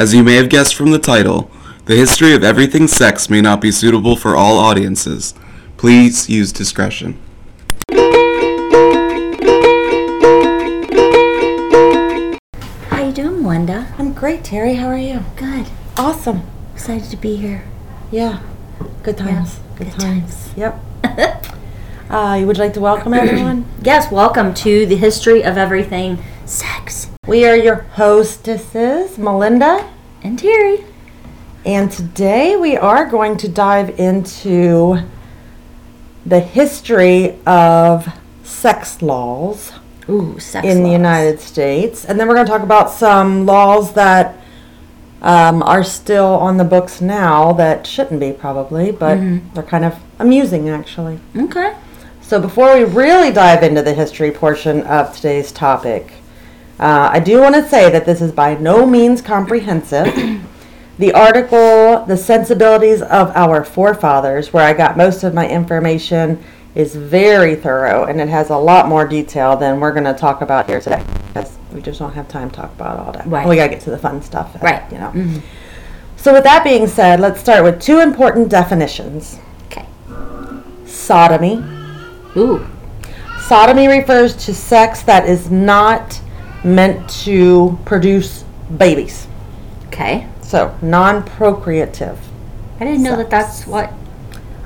As you may have guessed from the title, the history of everything sex may not be suitable for all audiences. Please use discretion. How you doing, Wanda? I'm great, Terry. How are you? Good. Awesome. Excited to be here. Yeah. Good times. good times. Yep. uh, would you like to welcome everyone? Yes, welcome to the history of everything sex. We are your hostesses, Melinda, And Terry. and today we are going to dive into the history of sex laws Ooh, sex in the. United States. And then we're going to talk about some laws that um, are still on the books now that shouldn't be, probably, but Mm-hmm. they're kind of amusing, actually. Okay. So, before we really dive into the history portion of today's topic, uh, I do want to say that this is by no means comprehensive. the article, The Sensibilities of Our Forefathers, where I got most of my information, is very thorough and it has a lot more detail than we're going to talk about here today because we just don't have time to talk about all that. Right. We got to get to the fun stuff. Right. You know. So, with that being said, let's start with two important definitions Okay. sodomy. Ooh. Sodomy refers to sex that is not meant to produce babies. Okay. So, non procreative. I didn't know that that's what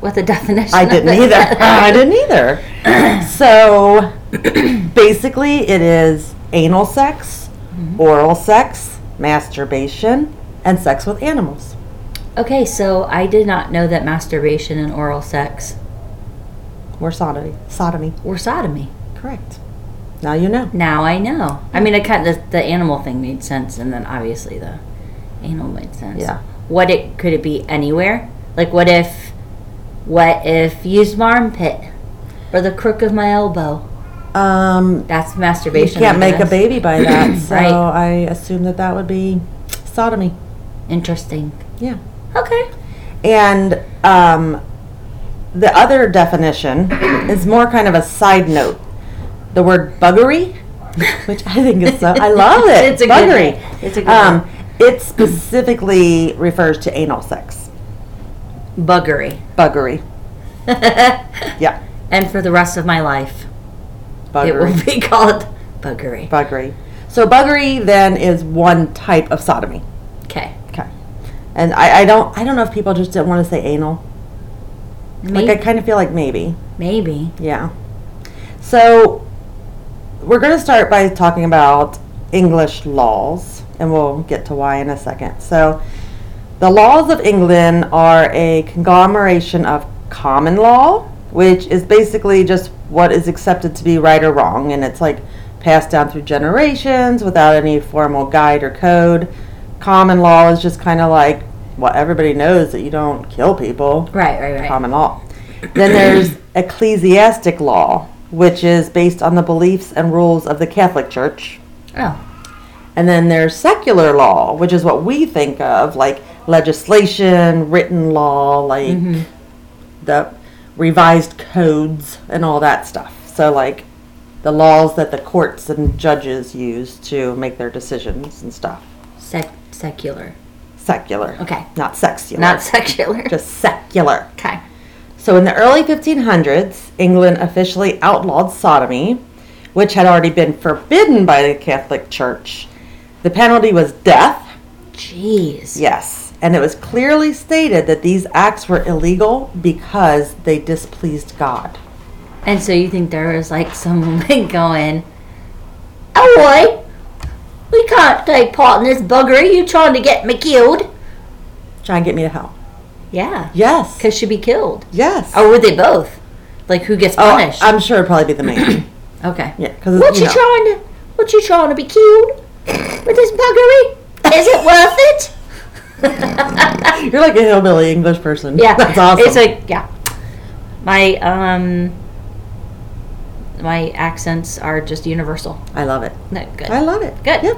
what the definition I didn't either. I didn't either. So, basically, it is anal sex, mm-hmm. oral sex, masturbation, and sex with animals. Okay, so I did not know that masturbation and oral sex were sodomy. Sodomy. were sodomy. Correct. Now you know. Now I know. I mean, I kind of the, the animal thing made sense, and then obviously the animal made sense. Yeah. What it could it be anywhere? Like, what if, what if used my armpit or the crook of my elbow? Um, That's masturbation. you can't make a baby by that. So, Right. I assume that that would be sodomy. Interesting. Yeah. Okay. And um, the other definition is more kind of a side note. The word buggery, which I think is so, I love it. It's a good buggery. one. It's a good um, It specifically refers to anal sex. Buggery. Buggery. Yeah. and for the rest of my life, it will be called buggery. Buggery. So buggery then is one type of sodomy. Okay. Okay. And I, I don't I don't know if people just didn't want to say anal. Like I kind of feel like maybe. Maybe. Yeah. So we're going to start by talking about English laws, and we'll get to why in a second. So the laws of England are a conglomeration of common law, which is basically just what is accepted to be right or wrong, and it's like passed down through generations without any formal guide or code. Common law is just kind of like what everybody knows that you don't kill people Right. Right. Right. common law. Then there's ecclesiastic law, which is based on the beliefs and rules of the Catholic Church. Oh. And then there's secular law, which is what we think of like legislation, written law, like mm-hmm. the revised codes and all that stuff. So, like the laws that the courts and judges use to make their decisions and stuff. Sec- secular. Secular. Okay. Not sexular. Not secular. just secular. okay. So in the early 1500s, England officially outlawed sodomy, which had already been forbidden by the Catholic Church. The penalty was death, Jeez. yes, and it was clearly stated that these acts were illegal because they displeased God. And so you think there was like some woman going, Oh boy, we can't take part in this buggery. You trying to get me killed? Try and get me to hell. Yeah. Yes. Because she'd be killed. Yes. Or would they both? Like who gets Oh, punished? I'm sure it'd probably be the man. okay. yeah, because What you, trying to? What you trying to be killed with this buggery? Is it worth it? You're like a hillbilly English person. Yeah, that's awesome. It's like yeah, my um, my accents are just universal. I love it. No, good. I love it. Good. Yep.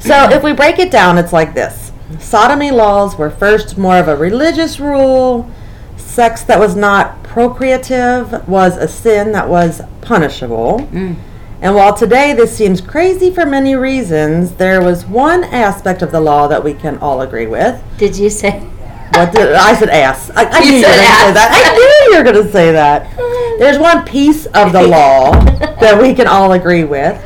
So if we break it down, it's like this. Sodomy laws were first more of a religious rule. Sex that was not procreative was a sin that was punishable. Mm. And while today this seems crazy for many reasons, there was one aspect of the law that we can all agree with. Did you say? What did I said? Ass. I, I You knew you were going to say that. I knew you were going to say that. There's one piece of the law that we can all agree with,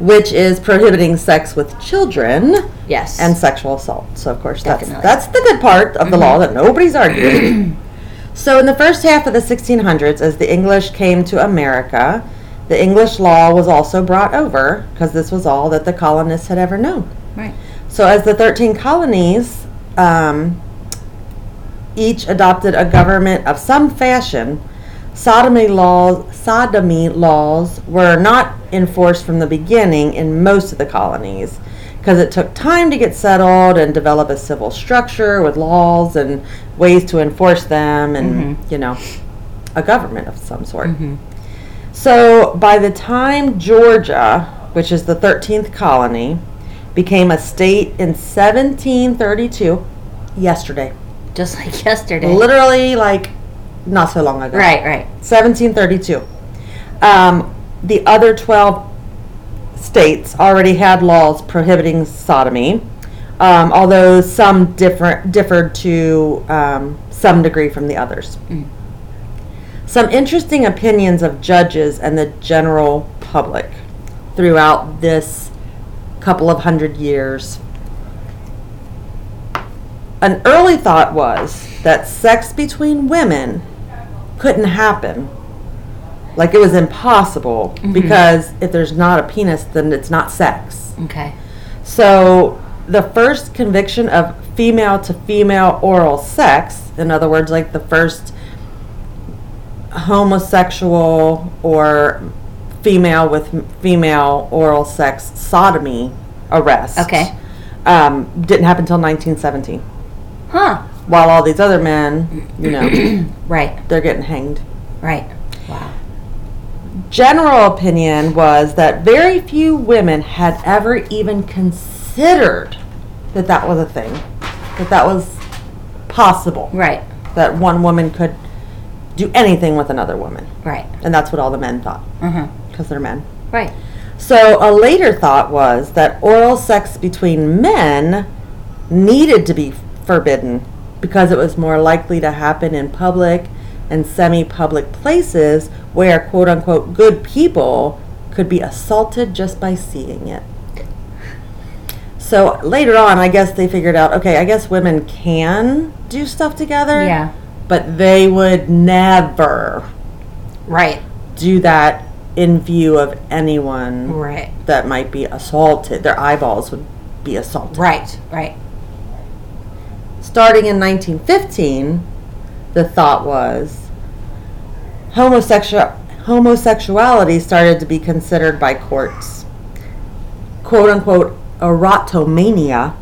which is prohibiting sex with children Yes. and sexual assault. So of course that's Definitely. that's the good part of the law that nobody's arguing. so in the first half of the 1600s, as the English came to America, the English law was also brought over because this was all that the colonists had ever known. right. So as the 13 colonies um, each adopted a government of some fashion, sodomy laws sodomy laws were not enforced from the beginning in most of the colonies because it took time to get settled and develop a civil structure with laws and ways to enforce them and mm-hmm. you know a government of some sort. Mm-hmm. So by the time Georgia, which is the 13th colony, became a state in 1732, yesterday, Just like yesterday. literally like not so long ago. Right. Right. 1732. Um, the other 12 states already had laws prohibiting sodomy, um, although some different differed to um, some degree from the others. Some interesting opinions of judges and the general public throughout this couple of hundred years. An early thought was that sex between women couldn't happen. Like it was impossible because if there's not a penis, then it's not sex. Okay. So the first conviction of female to female oral sex, in other words, like the first homosexual or female with female oral sex sodomy arrest, Okay. um, didn't happen until 1917. Huh. While all these other men, you know, Right. they're getting hanged. Right. Wow. general opinion was that very few women had ever even considered that that was a thing, that that was possible, Right. that one woman could do anything with another woman. Right. And that's what all the men thought, huh. because they're men. Right. So a later thought was that oral sex between men needed to be forbidden because it was more likely to happen in public and semi-public places where quote unquote good people could be assaulted just by seeing it. So later on, I guess they figured out, okay, I guess women can do stuff together. Yeah. But they would never Right. do that in view of anyone Right. that might be assaulted. Their eyeballs would be assaulted. Right. Right. Starting in 1915, the thought was homosexual homosexuality started to be considered by courts quote unquote erotomania.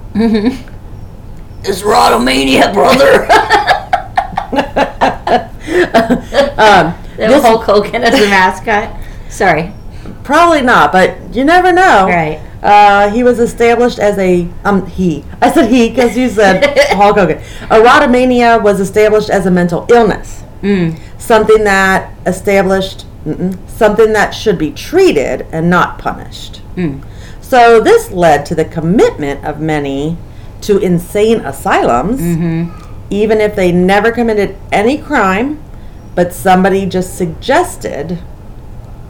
This Rotomania, brother. Um, the this- Hulk Hogan as the mascot. Sorry. probably not, but you never know. Right. Uh, he was established as a um he. I said he because you said Hulk Hogan. Erotomania was established as a mental illness. Mm. something that established something that should be treated and not punished. Mm. So this led to the commitment of many to insane asylums, even if they never committed any crime, but somebody just suggested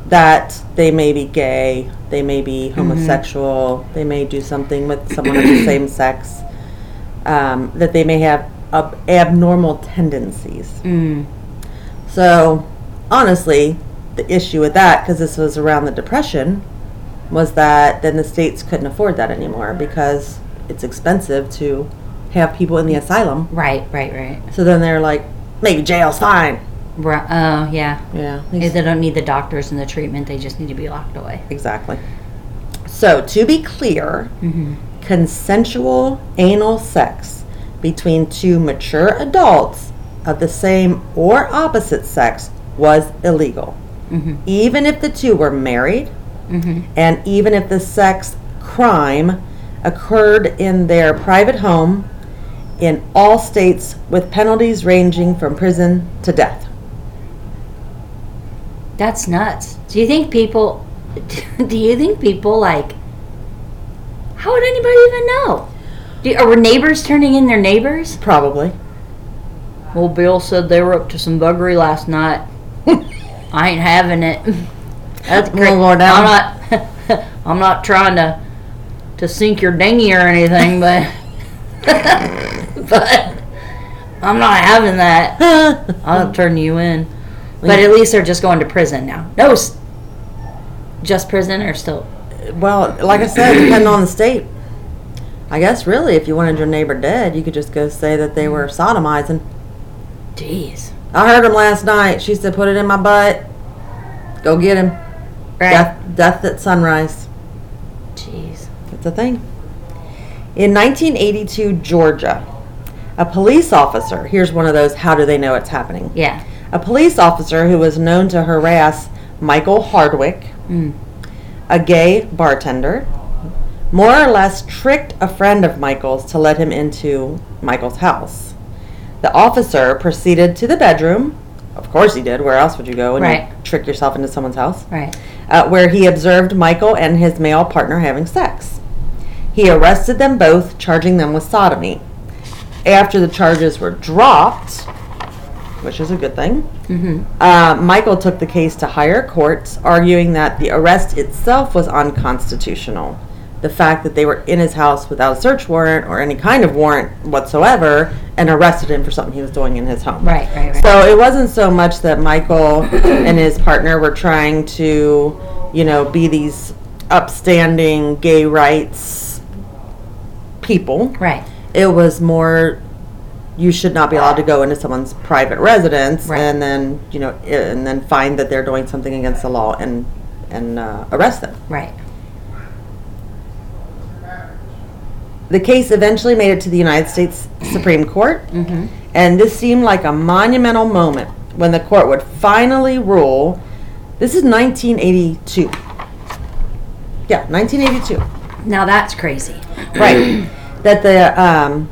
that they may be gay, they may be homosexual, they may do something with someone of the same sex, um, that they may have ab- abnormal tendencies. Mm. So, honestly, the issue with that, because this was around the Depression, was that then the states couldn't afford that anymore because it's expensive to have people in the asylum. Right. Right. Right. So then they're like, maybe jail's fine. Ru- Oh yeah. Yeah, If They don't need the doctors and the treatment. They just need to be locked away. exactly. So, to be clear, Mm-hmm. consensual anal sex between two mature adults of the same or opposite sex was illegal. Mm-hmm. Even if the two were married, Mm-hmm. and even if the sex crime occurred in their private home in all states with penalties ranging from prison to death. That's nuts. Do you think people do you think people like? How would anybody even know? Do, are neighbors turning in their neighbors? Probably. Well, Bill said they were up to some buggery last night. I ain't having it. That's great. We'll. I'm not. I'm not trying to to sink your dinghy or anything, but but I'm not having that. I'll turn you in. But at least they're just going to prison now. No, s- just prison or still. Well, like I said, depending on the state. I guess really, if you wanted your neighbor dead, you could just go say that they were sodomizing. Jeez. I heard him last night. She said, "Put it in my butt. Go get him. Right. Death, death at sunrise. Jeez. It's a thing." In 1982, Georgia, a police officer. Here's one of those. How do they know it's happening? Yeah. A police officer who was known to harass Michael Hardwick, Mm. a gay bartender, more or less tricked a friend of Michael's to let him into Michael's house. The officer proceeded to the bedroom. Of course he did. Where else would you go and Right. you trick yourself into someone's house? Right. Uh, where he observed Michael and his male partner having sex. He arrested them both, charging them with sodomy. After the charges were dropped, which is a good thing, Mm-hmm. uh, Michael took the case to higher courts, arguing that the arrest itself was unconstitutional. The fact that they were in his house without a search warrant or any kind of warrant whatsoever and arrested him for something he was doing in his home. Right. Right. Right. So it wasn't so much that Michael and his partner were trying to, you know, be these upstanding gay rights people. right. It was more you should not be allowed to go into someone's private residence Right. and then, you know, and then find that they're doing something against the law and and uh, arrest them. Right. The case eventually made it to the United States Supreme Court, Mm-hmm. and this seemed like a monumental moment when the court would finally rule. This is 1982. Yeah, 1982. Now that's crazy. Right. that the um,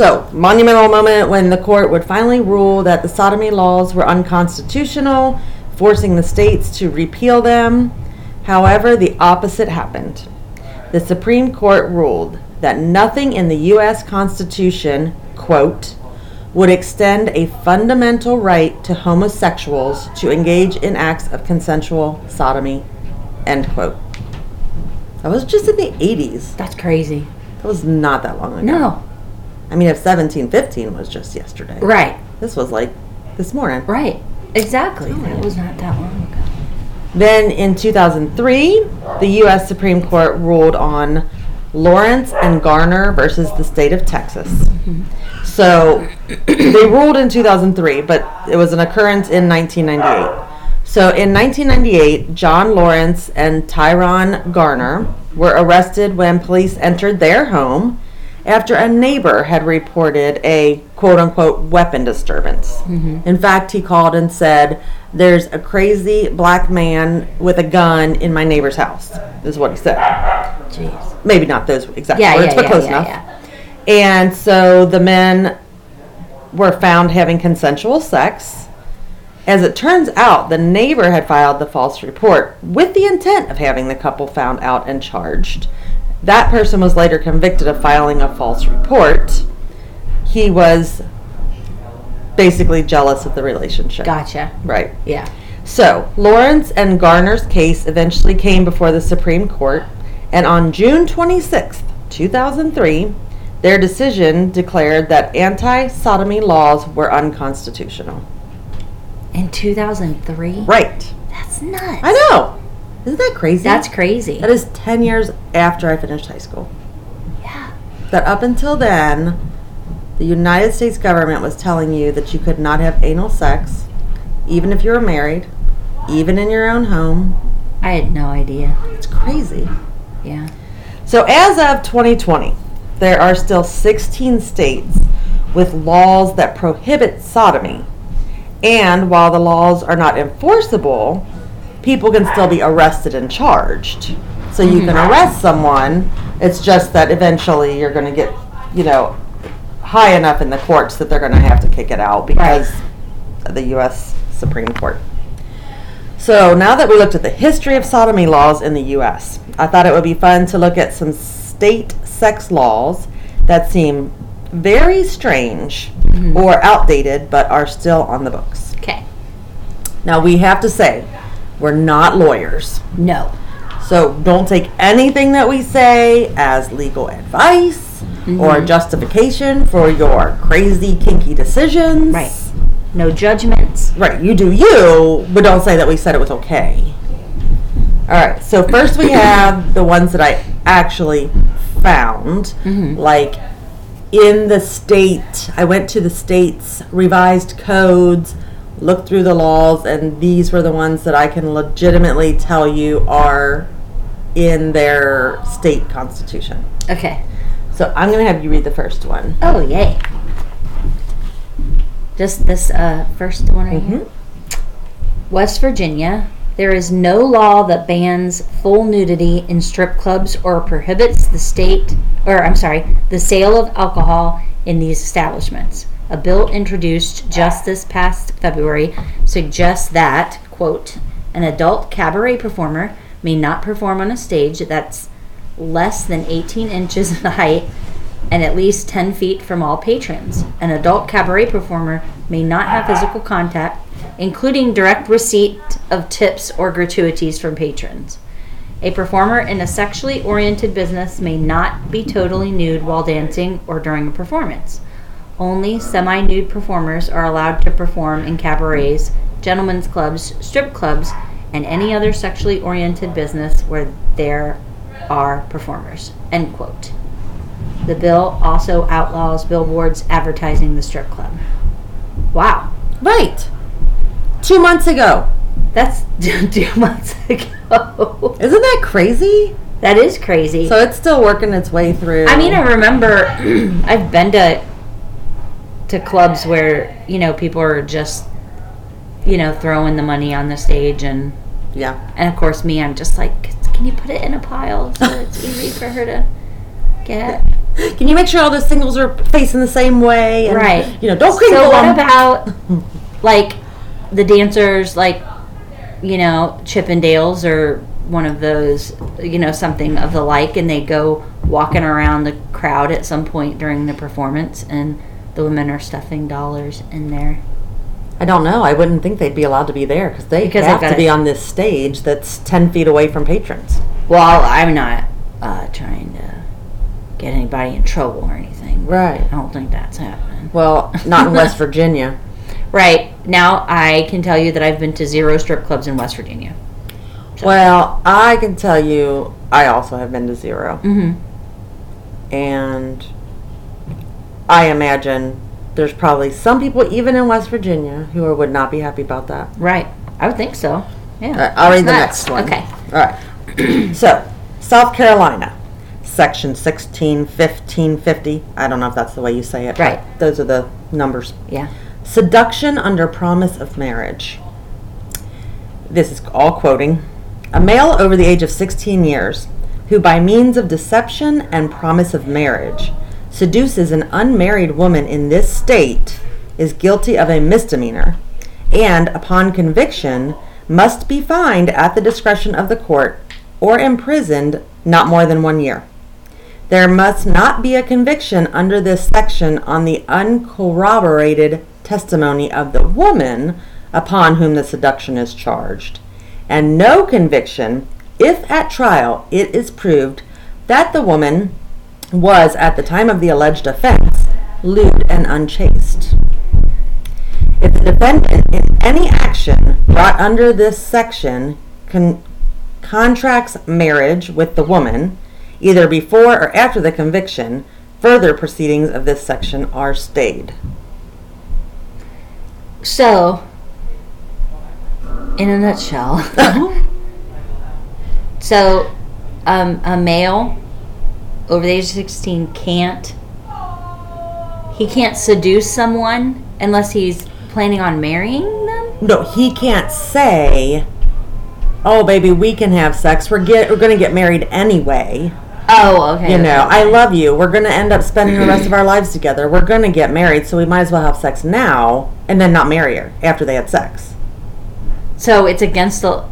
so monumental moment when the court would finally rule that the sodomy laws were unconstitutional, forcing the states to repeal them. However, the opposite happened. The Supreme Court ruled that nothing in the U.S. Constitution, quote, would extend a fundamental right to homosexuals to engage in acts of consensual sodomy, end quote. That was just in the 80s. That's crazy. That was not that long ago. No. I mean, if 1715 was just yesterday. Right. This was like this morning. Right. Exactly. That was not that long ago. Then in 2003, the U.S. Supreme Court ruled on Lawrence and Garner versus the state of Texas. Mm-hmm. So they ruled in 2003, but it was an occurrence in 1998. So in 1998, John Lawrence and Tyron Garner were arrested when police entered their home after a neighbor had reported a quote unquote weapon disturbance. Mm-hmm. In fact, he called and said, There's a crazy black man with a gun in my neighbor's house, is what he said. Jeez. Maybe not those exact Yeah, words, yeah, but yeah, close enough. And so the men were found having consensual sex. As it turns out, the neighbor had filed the false report with the intent of having the couple found out and charged. That person was later convicted of filing a false report. He was basically jealous of the relationship. Gotcha. Right. Yeah. So, Lawrence and Garner's case eventually came before the Supreme Court, and on June 26, 2003, their decision declared that anti sodomy laws were unconstitutional. In 2003? Right. That's nuts. I know. Isn't that crazy? That's crazy. That is 10 years after I finished high school. yeah. That up until then, the United States government was telling you that you could not have anal sex, even if you were married, even in your own home. I had no idea. It's crazy. Yeah. So, as of 2020, there are still 16 states with laws that prohibit sodomy. And while the laws are not enforceable, people can still be arrested and charged. So, you can mm-hmm. arrest someone. It's just that eventually you're going to get, you know, high enough in the courts that they're going to have to kick it out because of the U.S. Supreme Court. So now that we looked at the history of sodomy laws in the U.S., I thought it would be fun to look at some state sex laws that seem very strange mm-hmm. or outdated but are still on the books. Okay. Now we have to say, we're not lawyers. No. So don't take anything that we say as legal advice or mm-hmm. justification for your crazy, kinky decisions. Right. No judgments. Right, you do you, but don't say that we said it was okay. All right, so first we have the ones that I actually found. Mm-hmm. Like in the state, I went to the state's revised codes, looked through the laws, and these were the ones that I can legitimately tell you are in their state constitution. Okay. So I'm going to have you read the first one. Oh, yay. Just this uh, first one right here. West Virginia, there is no law that bans full nudity in strip clubs or prohibits the state, or I'm sorry, the sale of alcohol in these establishments. A bill introduced just this past February suggests that, quote, an adult cabaret performer may not perform on a stage that's less than 18 inches in height and at least 10 feet from all patrons. An adult cabaret performer may not have physical contact, including direct receipt of tips or gratuities from patrons. A performer in a sexually oriented business may not be totally nude while dancing or during a performance. Only semi nude performers are allowed to perform in cabarets, gentlemen's clubs, strip clubs, and any other sexually oriented business where there are performers. End quote. The bill also outlaws billboards advertising the strip club. Wow. Right. Two months ago. That's two months ago. Isn't that crazy? That is crazy. So it's still working its way through. I mean, I remember I've been to to clubs where you know people are just you know throwing the money on the stage, and yeah. and of course me, I'm just like, can you put it in a pile so it's easy for her to get? Can you make sure all the singles are facing the same way? And, Right. You know, don't crinkle So what them. about like the dancers, like you know Chippendales or one of those, you know, something of the like, and they go walking around the crowd at some point during the performance, and the women are stuffing dollars in there. I don't know. I wouldn't think they'd be allowed to be there because they Because have they've to be on this stage that's ten feet away from patrons. Well, I'm not uh, trying to get anybody in trouble or anything. Right. I don't think that's happening. Well, not in West Virginia. Right now, I can tell you that I've been to zero strip clubs in West Virginia. Well, I can tell you, I also have been to zero, Mm-hmm. and I imagine there's probably some people, even in West Virginia, who are, would not be happy about that. Right. I would think so. Yeah. Right, I'll read the next one. Okay. All right. so, South Carolina, Section 16, 15, 50. I don't know if that's the way you say it. but Right. Those are the numbers. Yeah. Seduction under promise of marriage. This is all quoting. A male over the age of 16 years who, by means of deception and promise of marriage, seduces an unmarried woman in this state is guilty of a misdemeanor and, upon conviction, must be fined at the discretion of the court or imprisoned not more than one year. There must not be a conviction under this section on the uncorroborated testimony of the woman upon whom the seduction is charged, and no conviction if at trial it is proved that the woman was, at the time of the alleged offense, lewd and unchaste. If the defendant in any action brought under this section con- contracts marriage with the woman, either before or after the conviction, further proceedings of this section are stayed. So, in a nutshell, so um, a male over the age of 16 can't he can't seduce someone unless he's planning on marrying them No, he can't say, "Oh, baby, we can have sex. We're get we're gonna get married anyway." oh okay You okay, know, I love you. We're gonna end up spending the rest of our lives together. We're gonna get married, so we might as well have sex now and then not marry her after they had sex. So it's against the.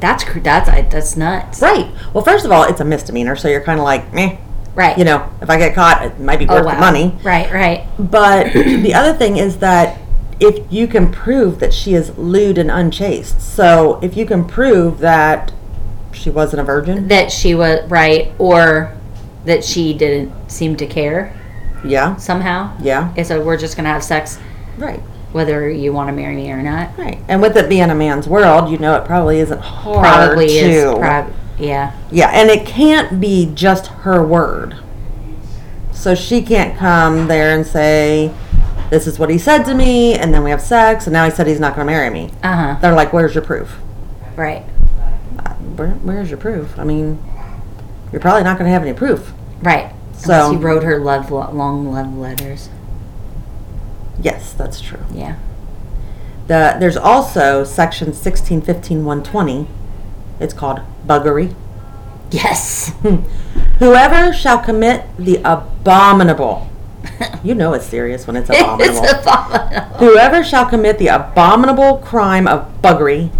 That's cr- that's I- that's nuts. Right. Well, first of all, it's a misdemeanor, so you're kind of like, meh. Right. You know, if I get caught, it might be Oh worth wow. the money. Right. Right. But the other thing is that if you can prove that she is lewd and unchaste, so if you can prove that she wasn't a virgin, That she was right, or that she didn't seem to care yeah, somehow. yeah, Okay, so we're just gonna have sex right, whether you want to marry me or not. right. And with it being a man's world, you know, it probably isn't hard Probably to. is. Prob- yeah. yeah, and it can't be just her word. So she can't come there and say, "This is what he said to me," and then we have sex, and now he said he's not going to marry me. Uh huh. They're like, "Where's your proof?" Right. Where, where's your proof? I mean, you're probably not going to have any proof. Right. So- Unless he wrote her love long love letters. Yes, that's true. Yeah. The, there's also section 1615 120. It's called buggery. Yes. Whoever shall commit the abominable. You know it's serious when it's abominable. it's abominable. Whoever shall commit the abominable crime of buggery,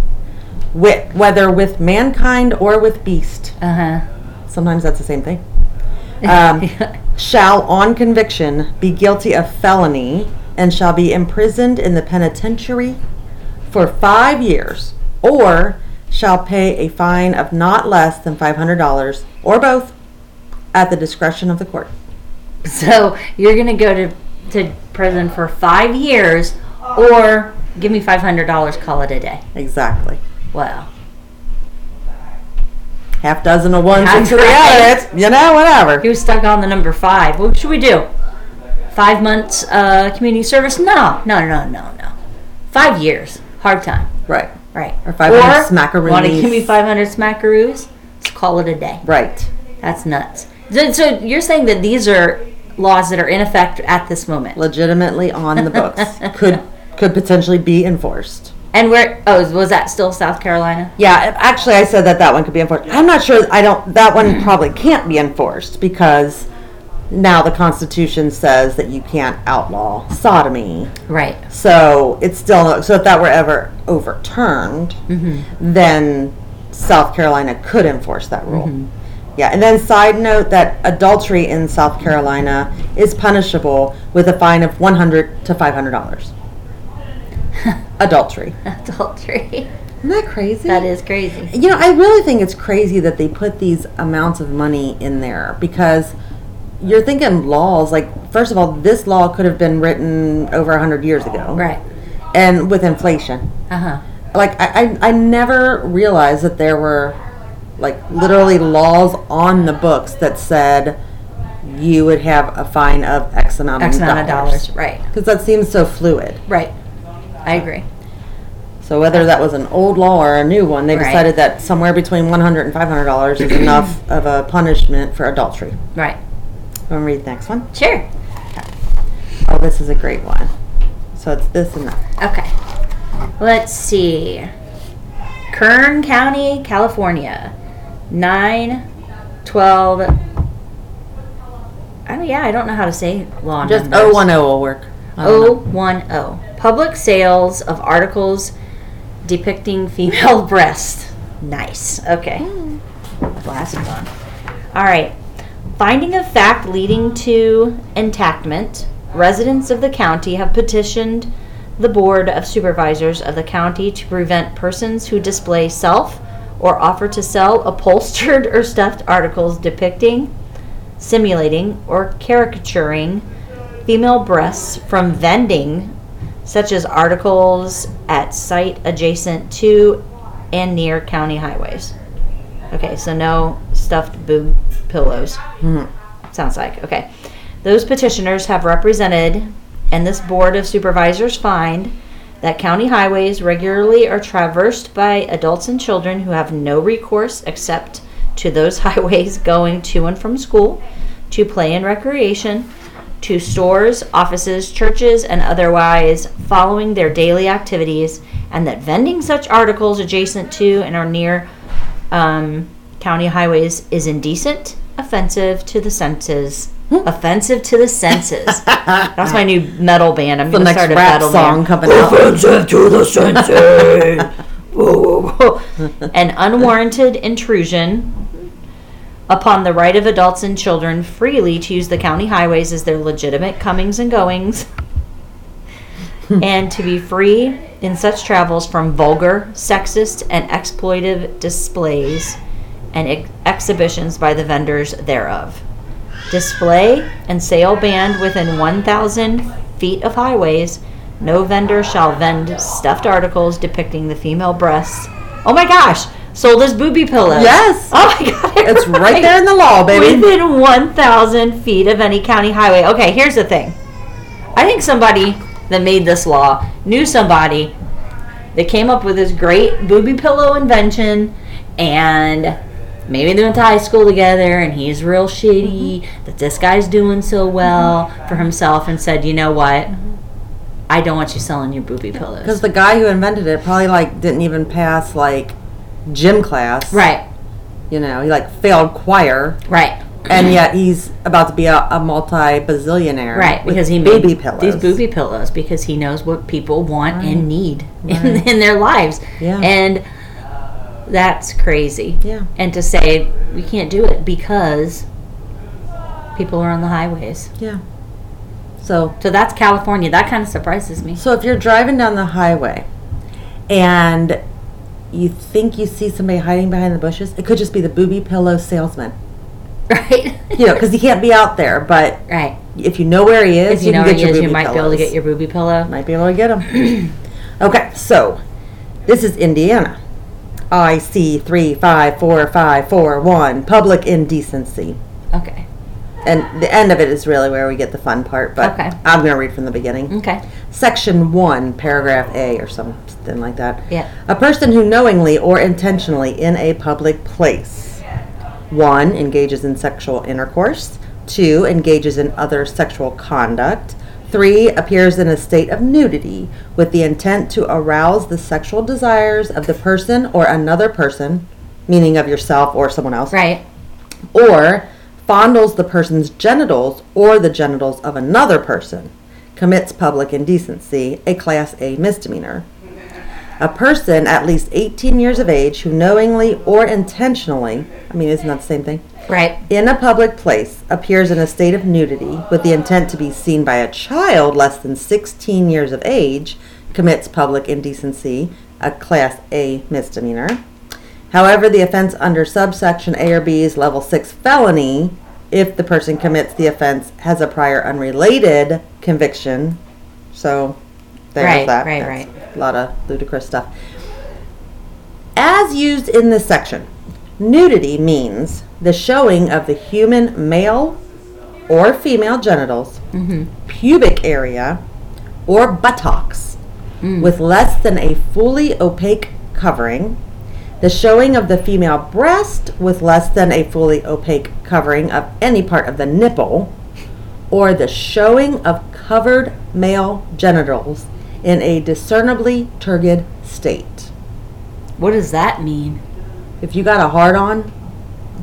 wi- whether with mankind or with beast, Uh huh. sometimes that's the same thing, um, shall on conviction be guilty of felony and shall be imprisoned in the penitentiary for five years or shall pay a fine of not less than $500 or both at the discretion of the court. So you're gonna go to to prison for five years, or give me five hundred dollars. Call it a day. Exactly. Wow. Half dozen of ones six the other. You know, whatever. He was stuck on the number five. What should we do? Five months uh, community service? No, no, no, no, no. Five years. Hard time. Right. Right. Or 500 smackaroonies. Want to give me 500 smackaroos? Let's call it a day. Right. That's nuts. So, so you're saying that these are laws that are in effect at this moment? Legitimately on the books. could could potentially be enforced. And where? Oh, was that still South Carolina? Yeah, actually, I said that that one could be enforced. I'm not sure. I don't. That one probably can't be enforced because now the Constitution says that you can't outlaw sodomy. Right. So it's still. So if that were ever overturned, mm-hmm. then South Carolina could enforce that rule. Mm-hmm. Yeah, and then side note that adultery in South Carolina is punishable with a fine of 100 to 500 dollars. adultery. Adultery. Isn't that crazy? That is crazy. You know, I really think it's crazy that they put these amounts of money in there because you're thinking laws like first of all, this law could have been written over 100 years ago. Right. And with inflation. Uh huh. Like I, I I never realized that there were like literally laws on the books that said you would have a fine of X amount X of amount of dollars. Right. Because that seems so fluid. Right. I agree. So whether that was an old law or a new one, they Right. decided that somewhere between 100 and 500 dollars is enough of a punishment for adultery. Right. Want to read the next one? Sure. Oh, this is a great one. So it's this and that. Okay. Let's see. Kern County, California. 9, 12. Oh, yeah, I don't know how to say law Just numbers. 010 will work. I don't know. 010. Public sales of articles depicting female breasts. Nice. Okay. Hmm. Glasses on. All right. Finding a fact leading to entactment, residents of the county have petitioned the Board of Supervisors of the county to prevent persons who display self or offer to sell upholstered or stuffed articles depicting, simulating, or caricaturing female breasts from vending such as articles at site adjacent to and near county highways. Okay, so no stuffed boob pillows. Sounds like. Okay. Those petitioners have represented, and this Board of Supervisors find, that county highways regularly are traversed by adults and children who have no recourse except to those highways going to and from school, to play and recreation, to stores, offices, churches, and otherwise following their daily activities, and that vending such articles adjacent to and are near um, county highways is indecent, offensive to the senses. Hmm. offensive to the senses. That's my new metal band. I'm The going to start a rap metal song band. coming out. Offensive to the senses. an unwarranted intrusion upon the right of adults and children freely to use the county highways as their legitimate comings and goings, and to be free in such travels from vulgar, sexist, and exploitive displays and ex- exhibitions by the vendors thereof. Display and sale banned within 1,000 feet of highways. No vendor shall vend stuffed articles depicting the female breasts. Oh my gosh! Sold as booby pillows. Yes. Oh my god! It's right there in the law, baby. Within 1,000 feet of any county highway. Okay, here's the thing. I think somebody that made this law knew somebody that came up with this great booby pillow invention and maybe they went to high school together and he's real shitty mm-hmm. that this guy's doing so well mm-hmm. for himself and said, you know what? Mm-hmm. I don't want you selling your booby Because the guy who invented it probably like didn't even pass like gym class. Right, You know, he like failed choir, right, and yet he's about to be a, a multi bazillionaire. right. Because he baby made pillows. these booby pillows because he knows what people want Right. and need in, in their lives. Yeah. And that's crazy. Yeah. And to say we can't do it because people are on the highways. Yeah. So So that's California. That kind of surprises me. So if you're driving down the highway and you think you see somebody hiding behind the bushes, it could just be the booby pillow salesman. Right? You know, because he can't be out there, but right. if you know where he is, If you know can where get he is, you might be able to get your booby pillow. might be able to get him. okay, so this is Indiana. IC three five four five four one public indecency. Okay. And the end of it is really where we get the fun part, but Okay. I'm going to read from the beginning. Okay. Section 1, paragraph A, or something like that. Yeah. A person who knowingly or intentionally in a public place 1. engages in sexual intercourse, 2. engages in other sexual conduct, 3. appears in a state of nudity with the intent to arouse the sexual desires of the person or another person, meaning of yourself or someone else, Right. or fondles the person's genitals or the genitals of another person, commits public indecency, a Class A misdemeanor. A person at least 18 years of age who knowingly or intentionally, I mean, isn't that the same thing? Right. In a public place appears in a state of nudity with the intent to be seen by a child less than 16 years of age, commits public indecency, a Class A misdemeanor. However, the offense under subsection A or B is level 6 felony if the person commits the offense has a prior unrelated conviction. So there's Right, that. right, That's right. A lot of ludicrous stuff. As used in this section, nudity means the showing of the human male or female genitals, mm-hmm. pubic area, or buttocks mm. with less than a fully opaque covering, the showing of the female breast with less than a fully opaque covering of any part of the nipple, or the showing of covered male genitals in a discernibly turgid state. What does that mean? If you got a hard on,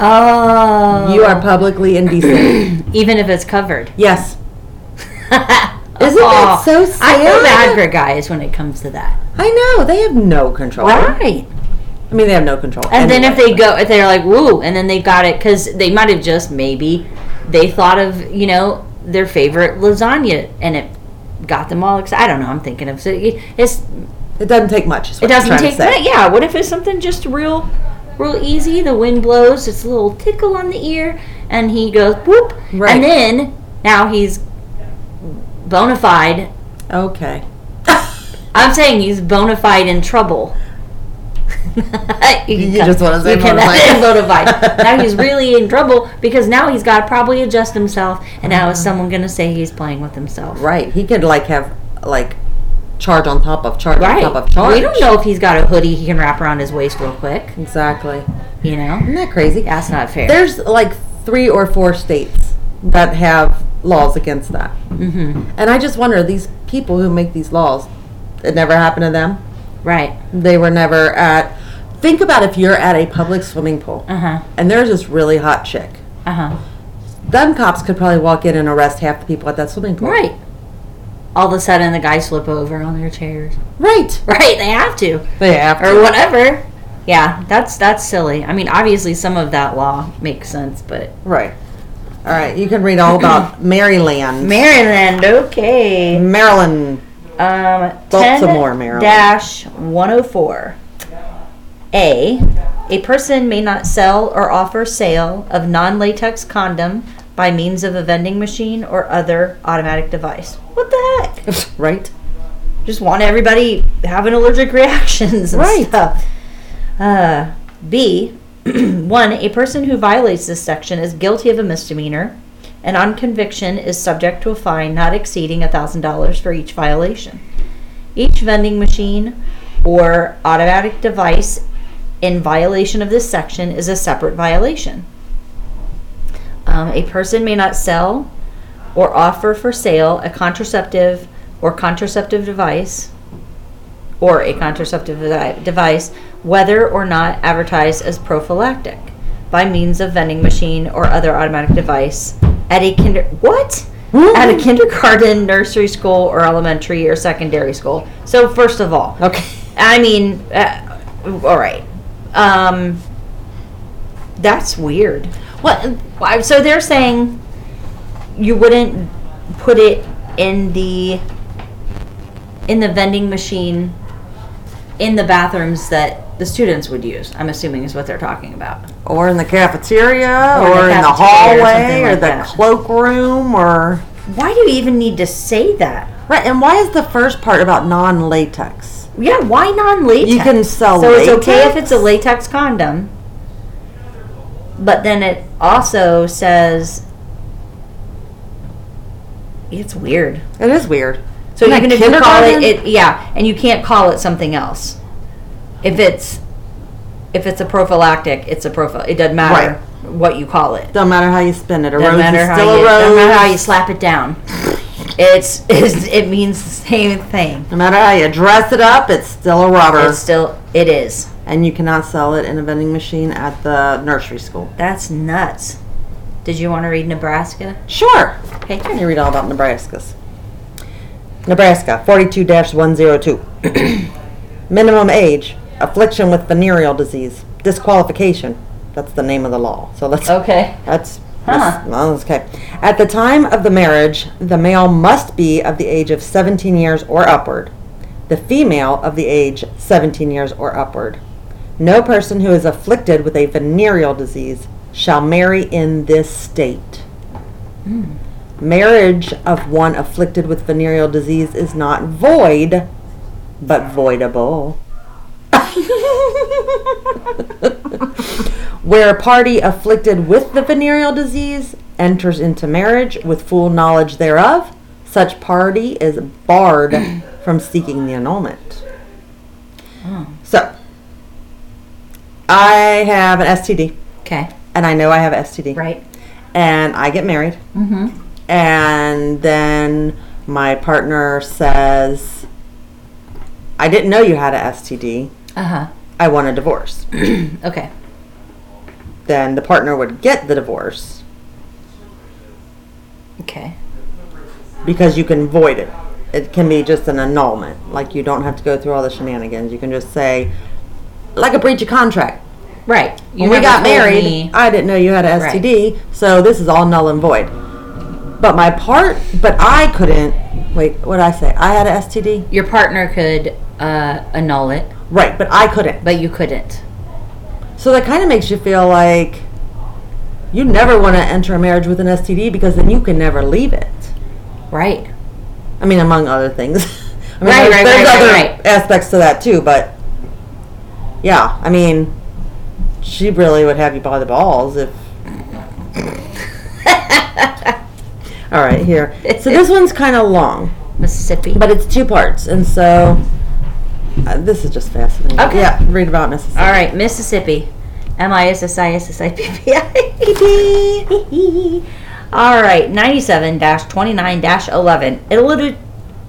Oh. you are oh. publicly indecent. even if it's covered. yes. Isn't that oh, so I feel sad? bad for guys when it comes to that. I know. They have no control. Right. I mean, they have no control. And then if anyway, they go, if they're like, woo, and then they got it because they might have just maybe they thought of you know their favorite lasagna and it got them all excited. I don't know. I'm thinking of so it- it's It doesn't take much. is it what I'm doesn't trying to take say. yeah. What if it's something just real, real easy? The wind blows, it's a little tickle on the ear, and he goes whoop, Right. and then now he's bona fide. Okay. I'm saying he's bona fide in trouble. you just wanna say you can- bona fide. bona fide. Now he's really in trouble because now he's got to probably adjust himself, and now uh-huh. is someone going to say he's playing with himself? Right. He could like have like charge on top of charge Right. on top of charge. We don't know if he's got a hoodie he can wrap around his waist real quick. Exactly. You know, Isn't that crazy? that's not fair. There's like three or four states that have laws against that. hmm And I just wonder these people who make these laws, it never happened to them. Right. They were never at. Think about if you're at a public swimming pool Uh huh. and there's this really hot chick. Uh huh. Them cops could probably walk in and arrest half the people at that swimming pool. Right. All of a sudden, the guys flip over on their chairs. Right. Right. They have to, They have to. or whatever. Yeah, that's that's silly. I mean, obviously some of that law makes sense, but Right. All right. You can read all about Maryland. Maryland, okay. Maryland. Um, Baltimore, Maryland. Dash 104. A. A person may not sell or offer sale of non-latex condom by means of a vending machine or other automatic device. What the heck? Right. Just want everybody having allergic reactions and Right. stuff. Uh, B. One, a person who violates this section is guilty of a misdemeanor and on conviction is subject to a fine not exceeding $1,000 for each violation. Each vending machine or automatic device in violation of this section is a separate violation. Um, a person may not sell or offer for sale a contraceptive or contraceptive device or a contraceptive devi- device, whether or not advertised as prophylactic, by means of vending machine or other automatic device at a kinder what at a kindergarten, nursery school, or elementary or secondary school. So first of all, Okay. I mean, uh, all right, um, that's weird. What? why- So they're saying you wouldn't put it in the in the vending machine in the bathrooms that the students would use. I'm assuming is what they're talking about. Or in the cafeteria, Or in the or, in the cafeteria or hallway, something or, like the that. cloakroom, or Why do you even need to say that? right. And why is the first part about non-latex? Yeah, why non-latex? You can sell So it's okay if latex? it's a latex condom, but then it also says it's weird. It is weird. So In a even if you call it, it, yeah, and you can't call it something else. If it's if it's a prophylactic, it's a prophy. It doesn't matter what you call it. Don't matter how you spin it. A Doesn't rose matter is how still you a rose. doesn't matter how you slap it down. It's, it's it means the same thing. no matter how you dress it up, it's still a rubber, It's still it is. and you cannot sell it in a vending machine at the nursery school. That's nuts. Did you want to read Nebraska? Sure. Okay. Can you read all about Nebraska's? Nebraska 42-102. Minimum age, affliction with venereal disease, disqualification. That's the name of the law. So let's Okay. That's Huh. okay. At the time of the marriage, the male must be of the age of 17 years or upward. The female of the age 17 years or upward. No person who is afflicted with a venereal disease shall marry in this state. Hmm. Marriage of one afflicted with venereal disease is not void, but voidable. Where a party afflicted with the venereal disease enters into marriage with full knowledge thereof, such party is barred from seeking the annulment. So, I have an STD, Okay. and I know I have an STD, Right. and I get married, Mm-hmm. and then my partner says, I didn't know you had an STD. Uh huh. I want a divorce. Okay. then the partner would get the divorce Okay. because you can void it. It can be just an annulment. Like you don't have to go through all the shenanigans. You can just say, like a breach of contract. Right. When we never got told married, me- I didn't know you had a STD, so this is all null and void. But my part, but I couldn't. Wait, what did I say? I had a STD, your partner could uh, annul it, right? But I couldn't. but you couldn't. So that kind of makes you feel like you never want to enter a marriage with an STD because then you can never leave it. Right. I mean, among other things. I mean, Right, there's, right, there's right, other right, aspects to that too, but yeah, I mean, she really would have you by the balls if. All right, here. So this one's kind of long, Mississippi. but it's two parts, and so uh, this is just fascinating. Okay. Yeah, read about Mississippi. All right, Mississippi. M I S S I S S I P P I. All right, 97 29 11. Illiterate.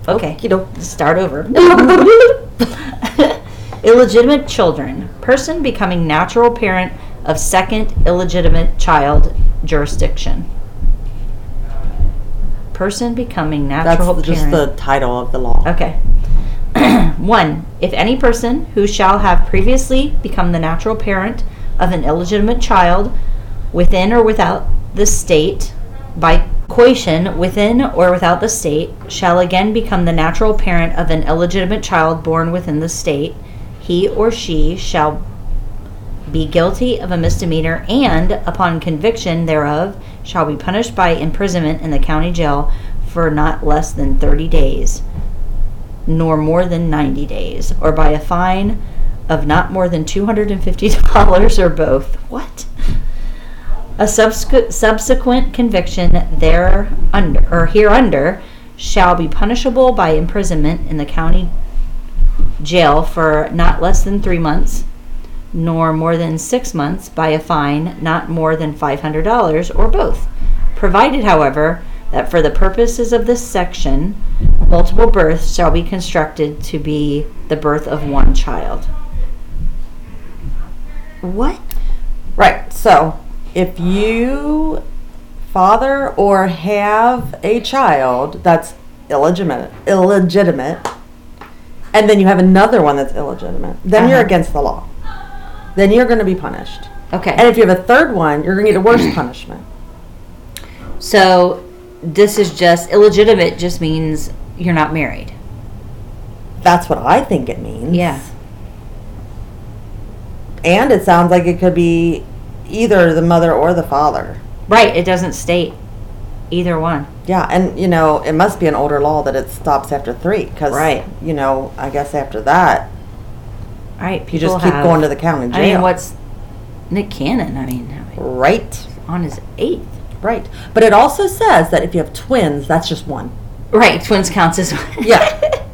Okay, Okey-doke. start over. Illegitimate children. Person becoming natural parent of second illegitimate child jurisdiction. Person becoming natural That's natural just parent. the title of the law. Okay. One, if any person who shall have previously become the natural parent of an illegitimate child within or without the state by coition within or without the state shall again become the natural parent of an illegitimate child born within the state, he or she shall be guilty of a misdemeanor and, upon conviction thereof, shall be punished by imprisonment in the county jail for not less than 30 days, nor more than 90 days, or by a fine of not more than $250 or both. What? A subsequent, subsequent conviction there under or hereunder shall be punishable by imprisonment in the county jail for not less than three months, nor more than six months by a fine not more than $500 or both. Provided, however, that for the purposes of this section, multiple births shall be constructed to be the birth of one child. What? Right. So, if you father or have a child that's illegitimate, illegitimate, and then you have another one that's illegitimate, then you're Uh-huh. against the law. Then you're going to be punished. Okay. And if you have a third one, you're going to get a worse punishment. so this is just illegitimate just means you're not married. That's what I think it means. Yeah. And it sounds like it could be either the mother or the father. Right, it doesn't state either one. Yeah, and you know, it must be an older law that it stops after three. Because, Right. you know, I guess after that, Right, you just keep have- going to the county jail. I mean, what's Nick Cannon? I mean, Right, on his eighth. Right. But it also says that if you have twins, that's just one. Right, twins counts as one. Yeah.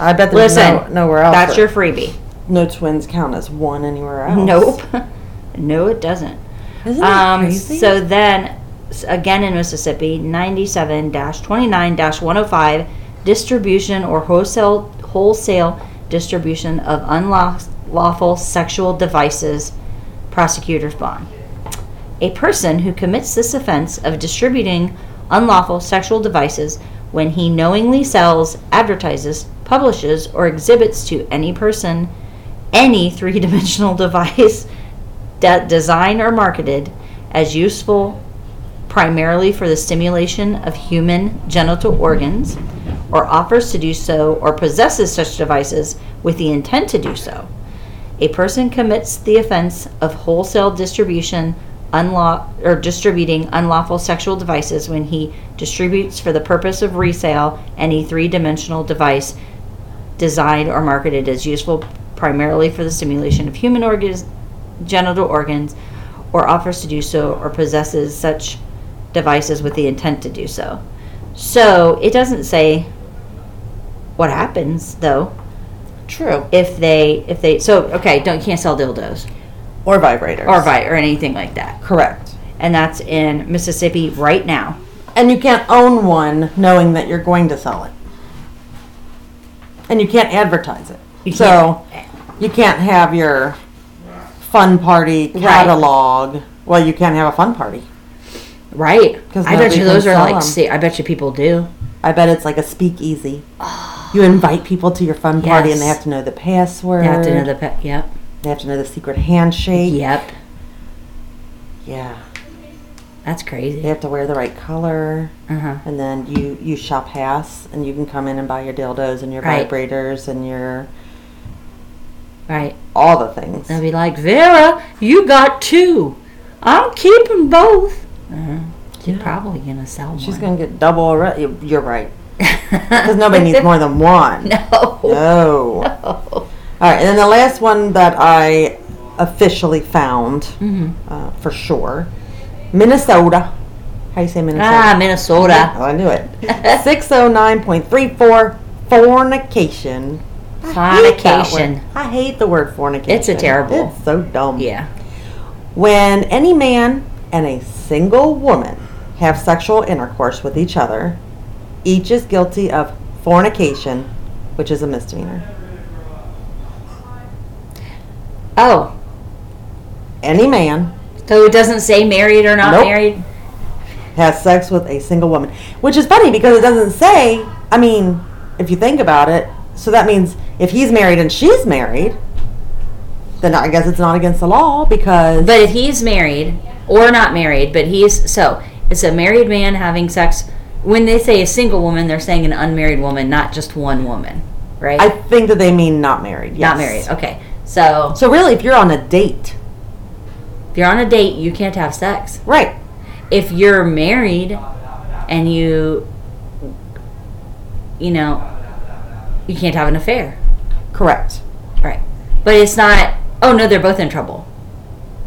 I bet there's Listen, no, nowhere else. That's your freebie. no twins count as one anywhere else. Nope. no, it doesn't. Isn't that Um, crazy? so then, s- again in Mississippi, 97-29-105, distribution or wholesale wholesale distribution of unlawful sexual devices, prosecutor's bond. A person who commits this offense of distributing unlawful sexual devices when he knowingly sells, advertises, publishes, or exhibits to any person any three dimensional device de- designed or marketed as useful primarily for the stimulation of human genital organs, or offers to do so or possesses such devices with the intent to do so. A person commits the offense of wholesale distribution unlaw- or distributing unlawful sexual devices when he distributes for the purpose of resale any three-dimensional device designed or marketed as useful primarily for the stimulation of human organs, genital organs, or offers to do so or possesses such devices with the intent to do so. So it doesn't say what happens though True. if they if they so okay don't you can't sell dildos Or vibrators. or vi or anything like that Correct. and that's in Mississippi right now. And you can't own one knowing that you're going to sell it. And you can't advertise it. You so you can't have your fun party Right. catalog. Well, you can't have a fun party. Right. I bet you those are like see, I bet you people do. I bet it's like a speakeasy. Oh. You invite people to your fun party and they have to know the password. They have to know the pe- yep. They have to know the secret handshake. Yep. Yeah. That's crazy. They have to wear the right color. Uh-huh. And then you you shop pass and you can come in and buy your dildos and your Right. vibrators and your Right. all the things. They'll be like, "Vera, you got two. I'm keeping both." Uh-huh. She's Yeah. probably gonna sell. She's gonna get double. You're right. Because nobody needs more than one. No. No. All right, and then the last one that I officially found, Mhm. uh, for sure, Minnesota. How you say Minnesota? Ah, Minnesota. Oh, I knew it. 609.34 fornication. I hate Fornication. I hate the word fornication. It's a terrible- It's so dumb. Yeah. When any man and a single woman have sexual intercourse with each other, each is guilty of fornication, which is a misdemeanor. Oh, Any man so it doesn't say married or not Nope. married. has sex with a single woman, which is funny because it doesn't say. I mean, if you think about it, so that means if he's married and she's married, then I guess it's not against the law because But if he's married or not married, but he's so it's a married man having sex. When they say a single woman, they're saying an unmarried woman, not just one woman, right? I think that they mean not married. Yes. Not married. Okay. So So really, if you're on a date, if you're on a date, you can't have sex. right? If you're married and you, you know, you can't have an affair, Correct. right? But it's not. Oh no, they're both in trouble.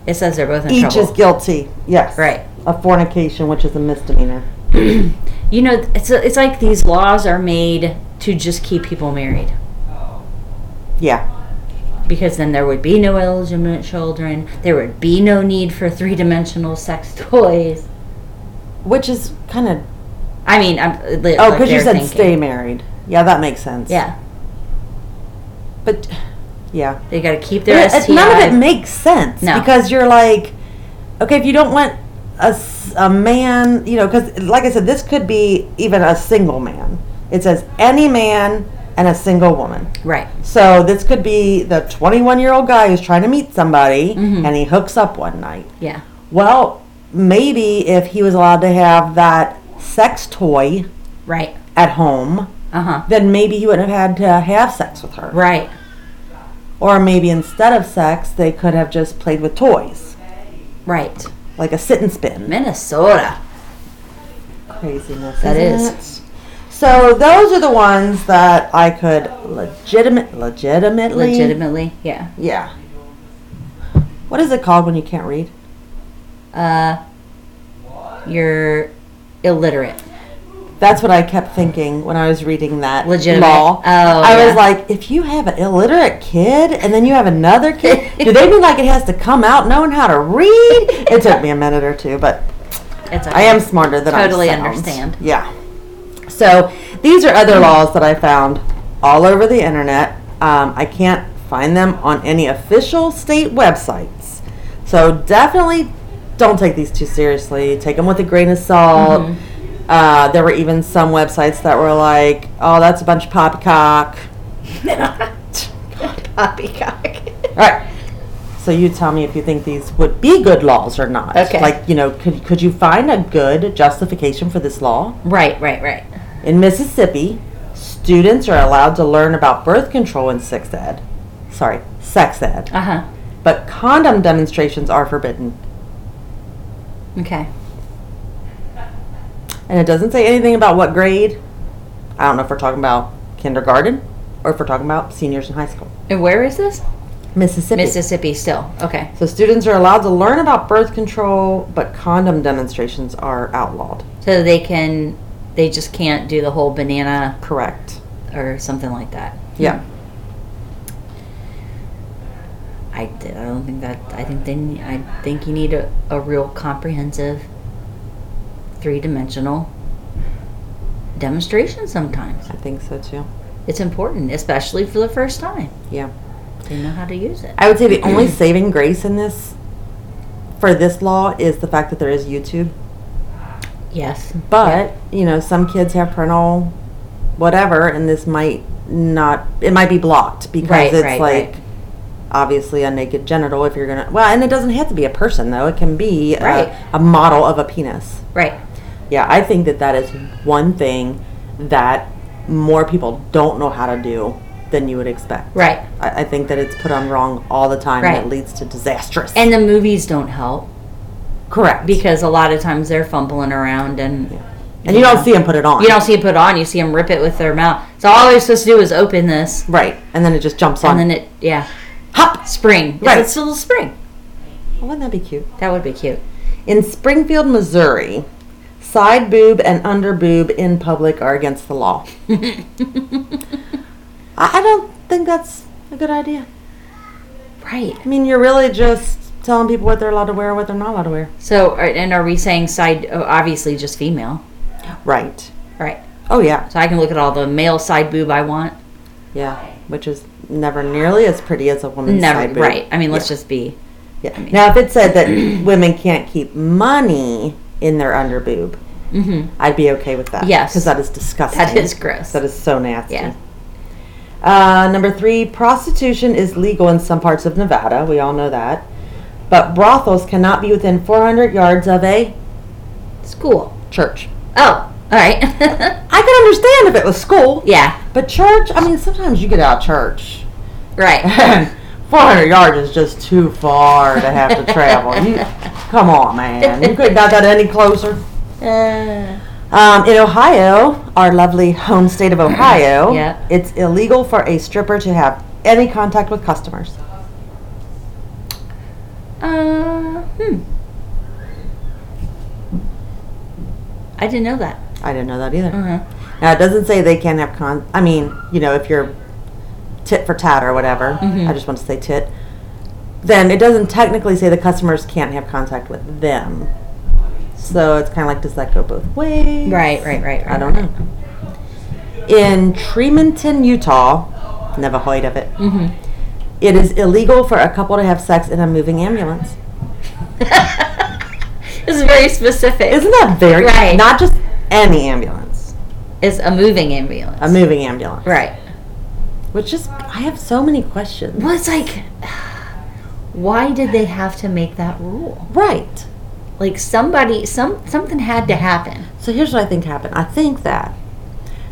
It says they're both in Each trouble. is guilty. Yes. Right. Of fornication, which is a misdemeanor. You know, it's it's like these laws are made to just keep people married. Yeah. Because then there would be no illegitimate children. There would be no need for three dimensional sex toys. Which is kind of I mean, I'm, oh, like because you said thinking. stay married. Yeah, that makes sense. Yeah, But yeah. they got to keep their it- none of it makes sense No. because you're like, okay, if you don't want a, a man, you know, because like I said, this could be even a single man. It says any man and a single woman. right. So this could be the 21 year old guy who's trying to meet somebody Mhm. and he hooks up one night. Yeah. Well, maybe if he was allowed to have that sex toy Right. at home, Uh huh. then maybe he wouldn't have had to have sex with her. Right. Or maybe instead of sex, they could have just played with toys, Right. like a sit and spin. Minnesota. Craziness. That is. So those are the ones that I could legitimate, legitimately, Legitimately. Yeah. Yeah. What is it called when you can't read? Uh, you're illiterate. That's what I kept thinking when I was reading that Legitimate. law. Oh, I yeah. was like, if you have an illiterate kid and then you have another kid, do they mean like it has to come out knowing how to read? It took me a minute or two, but It's I am smarter than Totally I sound. understand. Yeah. So these are other laws that I found all over the internet. Um, I can't find them on any official state websites. So definitely don't take these too seriously. Take them with a grain of salt. Mm-hmm. Uh, there were even some websites that were like, "Oh, that's a bunch of poppycock." Poppycock. All right. So you tell me if you think these would be good laws or not. Okay. Like, you know, could could you find a good justification for this law? right. Right. Right. In Mississippi, students are allowed to learn about birth control in sex ed. Sorry, sex ed. Uh huh. But condom demonstrations are forbidden. Okay. And it doesn't say anything about what grade. I don't know if we're talking about kindergarten or if we're talking about seniors in high school. And where is this? Mississippi. Mississippi. Still. Okay. So students are allowed to learn about birth control, but condom demonstrations are outlawed. So they can. They just can't do the whole banana Correct. or something like that. Yeah. I, I don't think that I think then I think you need a, a real comprehensive three dimensional demonstration sometimes. I think so too. It's important, especially for the first time. Yeah. They know how to use it. I would say the only saving grace in this for this law is the fact that there is YouTube. Yes. But, you know, some kids have parental whatever and this might not it might be blocked because Right, it's right, like right. obviously a naked genital if you're gonna well and it doesn't have to be a person though it can be Right. a, a model of a penis Right. yeah i think that that is one thing that more people don't know how to do than you would expect Right. i, I think that it's put on wrong all the time and Right. it leads to disastrous And the movies don't help correct because a lot of times they're fumbling around and and you don't see them put it on you don't see it put it on. You see them rip it with their mouth. So all they're supposed to do is open this, right and then it just jumps on and then it yeah hop spring. Right. It's a little spring. wouldn't that be cute That would be cute. In Springfield, Missouri, side boob and under boob in public are against the law. I I don't think that's a good idea. Right. I mean, you're really just telling people what they're allowed to wear and what they're not allowed to wear. So, are- and are we saying side? Oh, obviously, just female, Right. right? Oh, yeah. So I can look at all the male side boob I want. Yeah. Which is never nearly as pretty as a woman's Never, side boob. right? I mean, let's Yeah. just be. Yeah. Now, if it said that women can't keep money in their under boob, hmm I'd be okay with that. Yes. Because that is disgusting. That is gross. That is so nasty. Yeah. Uh, number three, prostitution is legal in some parts of Nevada. We all know that. But brothels cannot be within 400 yards of a School. church. Oh, all right. I could understand if it was school, yeah, but church, I mean, sometimes you get out of church. right. And 400 yards is just too far to have to travel. You, come on, man. You couldn't got that any closer. Uh, Um, in Ohio, our lovely home state of Ohio, Yeah. it's illegal for a stripper to have any contact with customers. Uh, hmm. I didn't know that. I didn't know that either. Uh-huh. Now, it doesn't say they can have con. I mean, you know, if you're tit for tat or whatever, Mhm. I just want to say tit, then it doesn't technically say the customers can't have contact with them. So it's kind of like, does that go both ways? Right, right, right, I don't know. In Tremonton, Utah, never heard of it. Mm-hmm. It is illegal for a couple to have sex in a moving ambulance. this is very specific. Isn't that very Right. Not just any ambulance, It's a moving ambulance. a moving ambulance. Right. Which is, I have so many questions. Well, it's like, why did they have to make that rule? Right. Like somebody, some something had to happen. So here's what I think happened. I think that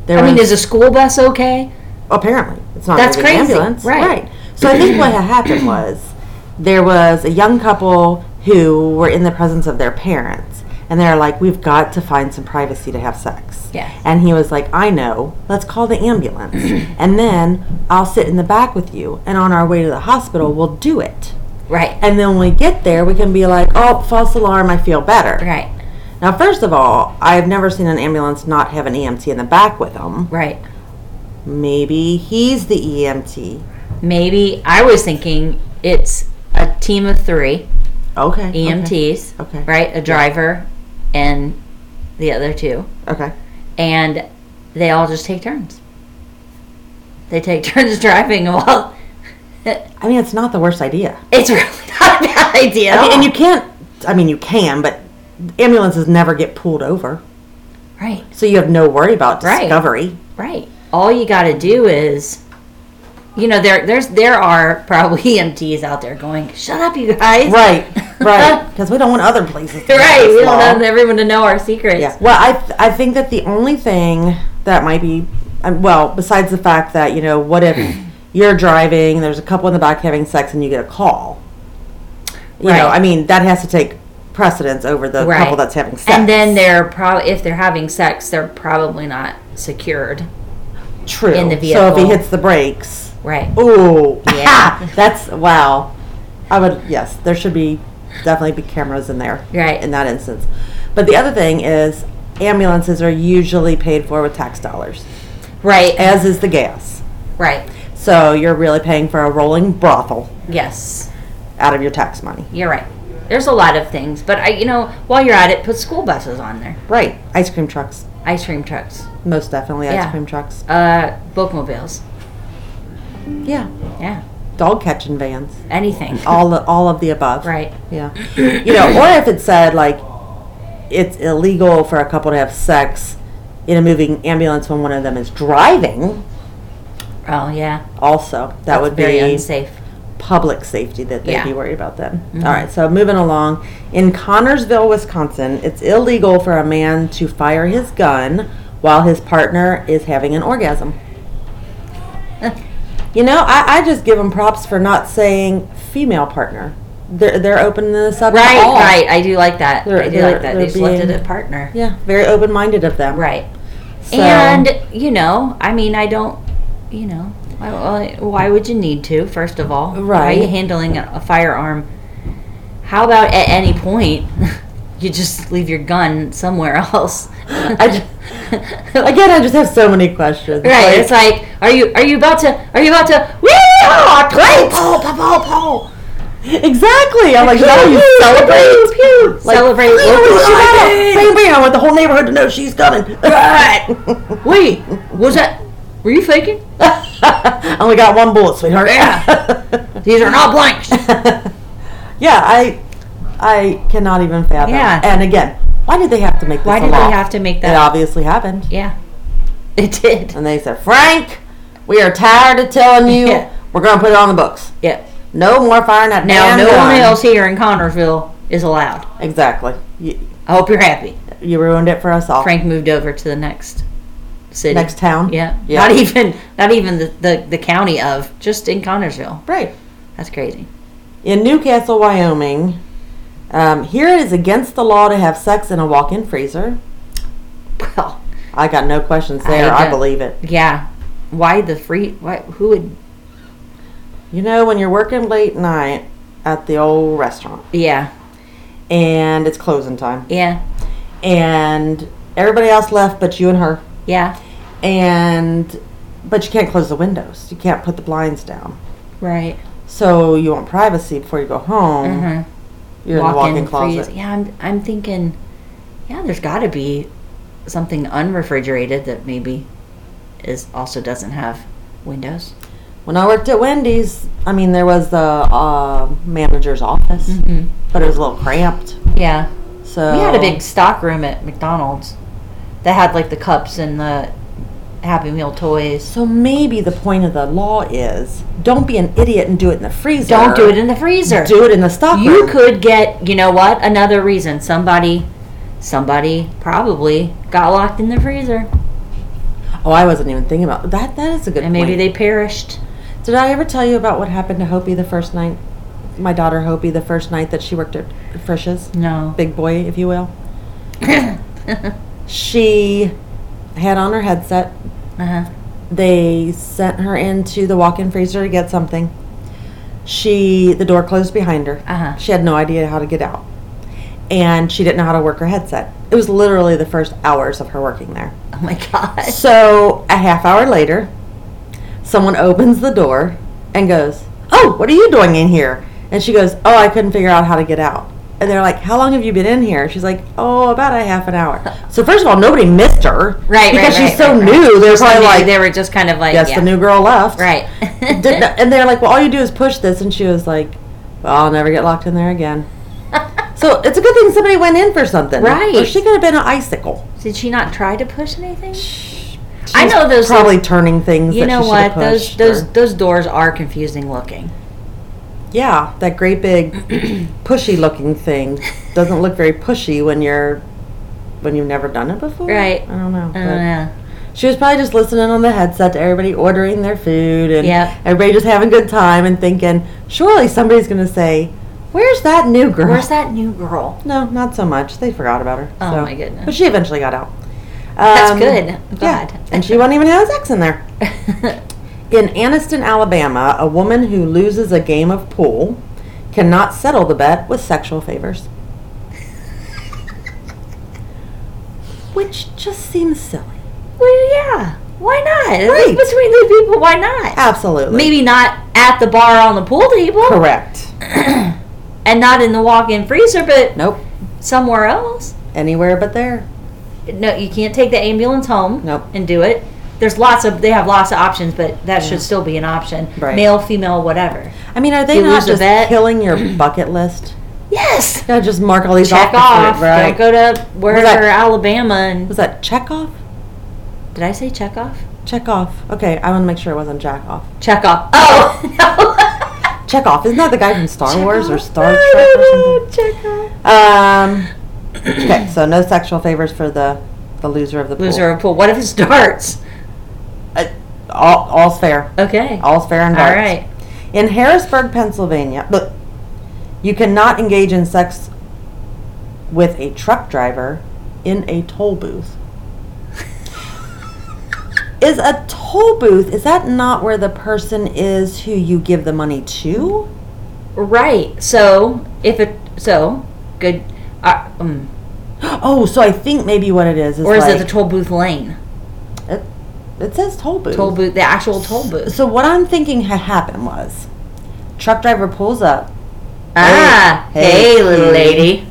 there I mean, is a school bus okay? Apparently it's not That's a moving crazy. ambulance, Right. So I think what had happened was there was a young couple who were in the presence of their parents, and they're like, "We've got to find some privacy to have sex." Yes. And he was like, "I know. Let's call the ambulance, and then I'll sit in the back with you, and on our way to the hospital, we'll do it." Right. And then when we get there, we can be like, "Oh, false alarm! I feel better." Right. Now, first of all, I've never seen an ambulance not have an EMT in the back with them. Right. Maybe he's the EMT. Maybe I was thinking it's a team of three Okay. okay, EMTs, Okay. right? A driver and the other two, Okay. and they all just take turns. They take turns driving while. I mean, it's not the worst idea. It's really not a bad idea. I mean, and all. you can't. I mean, you can, but ambulances never get pulled over, right, so you have no worry about Right. discovery. right. All you got to do is, you know, there there's there are probably EMTs out there going, "Shut up, you guys!" Right. Right. Because we don't want other places. To right. We don't want everyone to know our secrets. Yeah. Well, I th- I think that the only thing that might be, um, well, besides the fact that you know, what if you're driving, and there's a couple in the back having sex, and you get a call. You know, I mean, that has to take precedence over the Right. couple that's having sex. And then they're probably if they're having sex, they're probably not secured. True. in the So if he hits the brakes, Right. ooh, Yeah. that's wow. I would yes, there should be definitely be cameras in there. Right. In that instance, but the other thing is ambulances are usually paid for with tax dollars, Right. as is the gas. right. So you're really paying for a rolling brothel Yes. out of your tax money. You're right. There's a lot of things, but I, you know, while you're at it, put school buses on there, Right. Ice cream trucks. ice cream trucks, Most definitely ice Yeah. cream trucks. uh, bookmobiles. Yeah. Yeah. Dog catching vans. Anything. All the, all of the above. Right. Yeah. You know, or if it said like it's illegal for a couple to have sex in a moving ambulance when one of them is driving, Oh yeah. also that That's would very be unsafe. public safety that they'd Yeah. be worried about then. Mhm. All right, so moving along. In Connorsville, Wisconsin, it's illegal for a man to fire his gun while his partner is having an orgasm. You know, I, I just give them props for not saying female partner. They're, they're opening this up to Right. Right. I do like that. They're- I do like that. They just left it at partner. Yeah, very open minded of them. Right. So- And you know, I mean, I don't, you know, why, why- why would you need to? First of all? Right. How are you handling a, a firearm? How about at any point you just leave your gun somewhere else? I just, again, I just have so many questions. right. Like, it's like, are you are you about to are you about to? Woo! Clay, pow, pow, pow, pow. exactly. I'm like, no, you celebrate. Pew, Like, celebrate. "Bing, local bing, driving." bing, bing, I want the whole neighborhood to know she's gunning. Right. Wait, was that? Were you faking? I only got one bullet, sweetheart. Yeah. These are not blanks. yeah, I, I cannot even fathom. Yeah. And again, why did they have to make this Why a did law? they have to make that? It that? obviously happened. Yeah, it did. And they said, Frank, We are tired of telling you. Yeah. We're going to put it on the books. Yep. No more firing that Now, damn no gun. one else here in Connorsville is allowed. Exactly. You, I hope you're happy. you ruined it for us all. Frank moved over to the next city. Next town. Yeah. Yeah. Not even not even the, the, the county of, just in Connorsville. Right. That's crazy. In Newcastle, Wyoming, um, here it is against the law to have sex in a walk-in freezer. Well, I got no questions there. I, don't- believe it. Yeah. Why the free why who would You know, when you're working late night at the old restaurant yeah. and it's closing time, Yeah. and everybody else left but you and her, Yeah. and but you can't close the windows. You can't put the blinds down. Right. So you want privacy before you go home. Mhm. You're in the walk-in closet. freeze. Yeah, I'm I'm thinking yeah, there's got to be something unrefrigerated that maybe is also doesn't have windows. When I worked at Wendy's, I mean, there was the uh, manager's office, Mhm. but it was a little cramped. Yeah. So We had a big stock room at McDonald's that had like the cups and the Happy Meal toys. So maybe the point of the law is don't be an idiot and do it in the freezer. Don't do it in the freezer. Do it in the stock you could get, you know what? Another reason. Somebody, somebody probably got locked in the freezer, Oh, I wasn't even thinking about that. That is a good and maybe point. they perished. Did I ever tell you about what happened to Hopi the first night? My daughter Hopi the first night that she worked at Frisch's, No. big boy, if you will. She had on her headset. Uh-huh. They sent her into the walk-in freezer to get something. She the door closed behind her. Uh-huh. She had no idea how to get out. And she didn't know how to work her headset. It was literally the first hours of her working there. Oh my god. So a half hour later, someone opens the door and goes, "Oh, what are you doing in here?" And she goes, "Oh, I couldn't figure out how to get out." And they're like, "How long have you been in here?" She's like, "Oh, about a half an hour." So first of all, nobody missed her, Right, Because right, she's right, so right, new. They're So probably like, they were just kind of like, "Yes, yeah. the new girl left." right. And they're like, "Well, all you do is push this," and she was like, "Well, I'll never get locked in there again." So it's a good thing somebody went in for something, Right. Or she could have been an icicle. Did she not try to push anything? She's I know those probably turning things. You know what? Those those or- those doors are confusing looking. Yeah, that great big pushy looking thing doesn't look very pushy when you're when you've never done it before. Right. I don't know. I don't know. She was probably just listening on the headset to everybody ordering their food and Yep. everybody just having a good time and thinking, surely somebody's gonna say, Where's that new girl? Where's that new girl? No, not so much. They forgot about her. Oh, so- my goodness. But she eventually got out. That's Um, good. I'm Yeah. And she wasn't even have sex in there. In Anniston, Alabama, a woman who loses a game of pool cannot settle the bet with sexual favors. Which just seems silly. well, yeah. Why not? Right. It's between the people. Why not? Absolutely. Maybe not at the bar on the pool table, Correct. and not in the walk-in freezer, but Nope. somewhere else. Anywhere but there. No, you can't take the ambulance home Nope. and do it. There's lots of they have lots of options, but that should still be an option. Right. Male, female, whatever. I mean, are they You not lose a just bet. killing your bucket list? Yes. Gotta just mark all these Check off. off. Right. Go to wherever that? Alabama and Was that check off? did I say check off? Check off. Okay, I want to make sure it wasn't jack off. Check off. Oh no. Check off. Isn't that the guy from Star Wars or Star I Trek or don't something? know. Check off. Um. Okay, so no sexual favors for the the loser of the pool. Loser of the pool. What if it starts? All, all's fair. Okay. All's fair and All darts. right. In Harrisburg, Pennsylvania, look, you cannot engage in sex with a truck driver in a toll booth. is a toll booth? Is that not where the person is who you give the money to? Right. So if it so good. Uh, um, Oh, so I think maybe what it is is or is like, it the toll booth lane? It, says toll booth. Toll booth. The actual toll booth. So what I'm thinking had happened was, truck driver pulls up. Ah. Hey, Hey, little lady.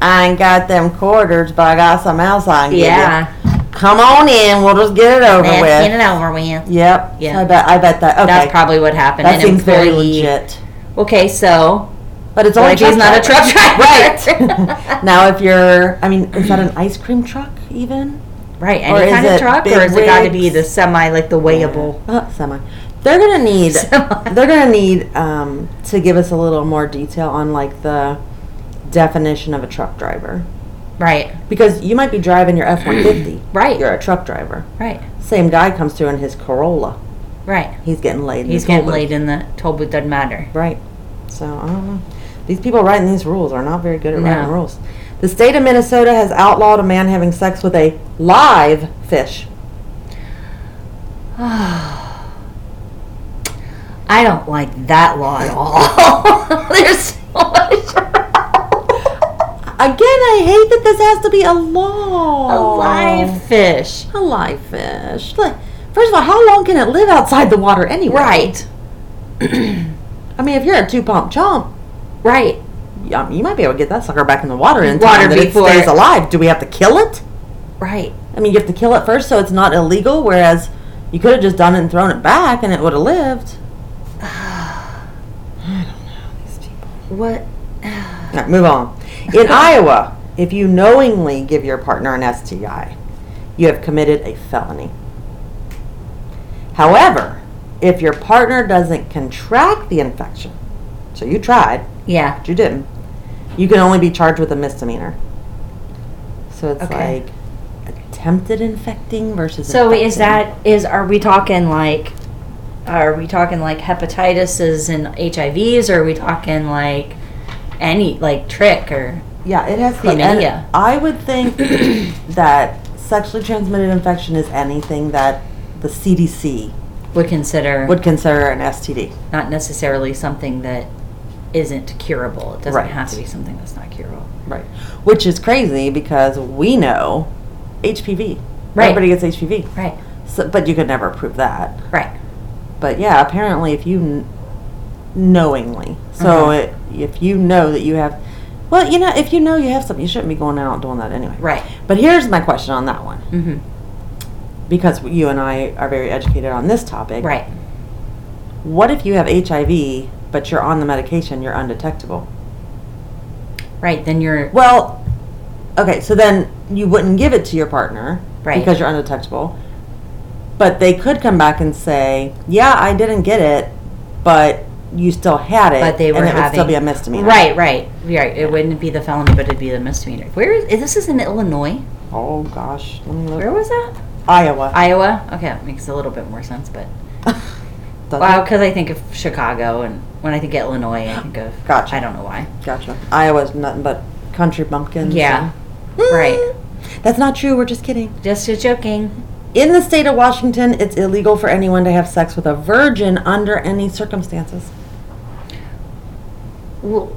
I ain't got them quarters, but I got something else I can give you. Yeah. Come on in. We'll just get it over Let's with. get it over with. Yep. Yeah. I bet. I bet that. Okay. That's probably what happened. that An seems very legit. Okay, so But it's only if he's not a truck driver? Right. now, if you're, I mean, is that an ice cream truck even? Right, Or any is kind of truck, or is it got to be the semi, like the weighable? Uh, semi. They're gonna need. Semi. they're gonna need um, to give us a little more detail on like the definition of a truck driver Right, because you might be driving your F one fifty. Right. You're a truck driver. right, Same guy comes through in his Corolla. right. He's getting laid. in He's getting laid in the toll booth. Doesn't matter. Right. So I don't know. These people writing these rules are not very good at writing rules. The state of Minnesota has outlawed a man having sex with a live fish. I don't like that law at all. There's so much. Again, I hate that this has to be a law. A live fish. A live fish. First of all, how long can it live outside the water anyway? Right, I mean, if you're a two pump chump, right. Yeah, you might be able to get that sucker back in the water in Water time that it before- stays alive. Do we have to kill it? Right. I mean, you have to kill it first so it's not illegal, whereas you could have just done it and thrown it back and it would have lived. I don't know these people. What? All right, move on. In Iowa, if you knowingly give your partner an STI, you have committed a felony. However, if your partner doesn't contract the infection, so you tried, Yeah. but you didn't, you can only be charged with a misdemeanor. So it's Okay. like attempted infecting versus. So is infecting. that is are we talking like are we talking like hepatitis and HIVs or are we talking like any like trich or Yeah, it has the. Chlamydia. and I would think that sexually transmitted infection is anything that the CDC would consider would consider an STD. not necessarily something that isn't curable. It doesn't Right. have to be something that's not curable. Right. Which is crazy because we know HPV. Right. Everybody gets HPV. Right. So, but you could never prove that. Right. But yeah, apparently, if you kn- knowingly, so Uh-huh. it, if you know that you have, well, you know, if you know you have something, you shouldn't be going out doing that anyway. Right. But here's my question on that one, Mm-hmm. because you and I are very educated on this topic. Right. What if you have HIV, but you're on the medication, you're undetectable? Right. Then you're Well, okay, so then you wouldn't give it to your partner Right. because you're undetectable. But they could come back and say, "Yeah, I didn't get it, but you still had it, but they were and it would still be a misdemeanor." Right, right, right. It wouldn't be the felony, but it'd be the misdemeanor. Where is this? Is in Illinois? Oh gosh, let me look. Where was that? Iowa. Iowa. Okay, that makes a little bit more sense. But well, because I think of Chicago, and when I think of Illinois, I think of Gotcha. I don't know why. Gotcha. Iowa's nothing but country bumpkins. Yeah. and- Right. That's not true. We're just kidding. Just joking. In the state of Washington, it's illegal for anyone to have sex with a virgin under any circumstances. Well,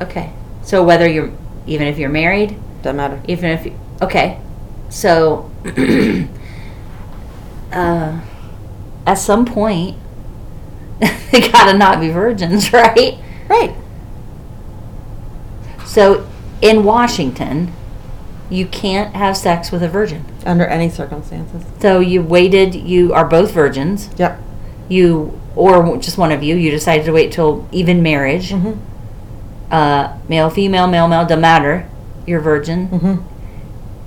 okay. So whether you're even if you're married, Doesn't matter. even if you, okay, so uh, at some point they gotta not be virgins, right? Right. So in Washington, you can't have sex with a virgin. Under any circumstances. So you waited. You are both virgins. Yep. You or just one of you. You decided to wait till even marriage. Mhm. Uh, male, female, male, male, doesn't matter. You're virgin. Mhm.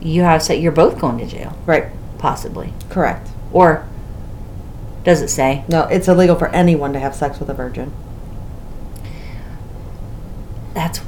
You have sex. You're both going to jail, Right. possibly. Correct. Or does it say? No, it's illegal for anyone to have sex with a virgin. That's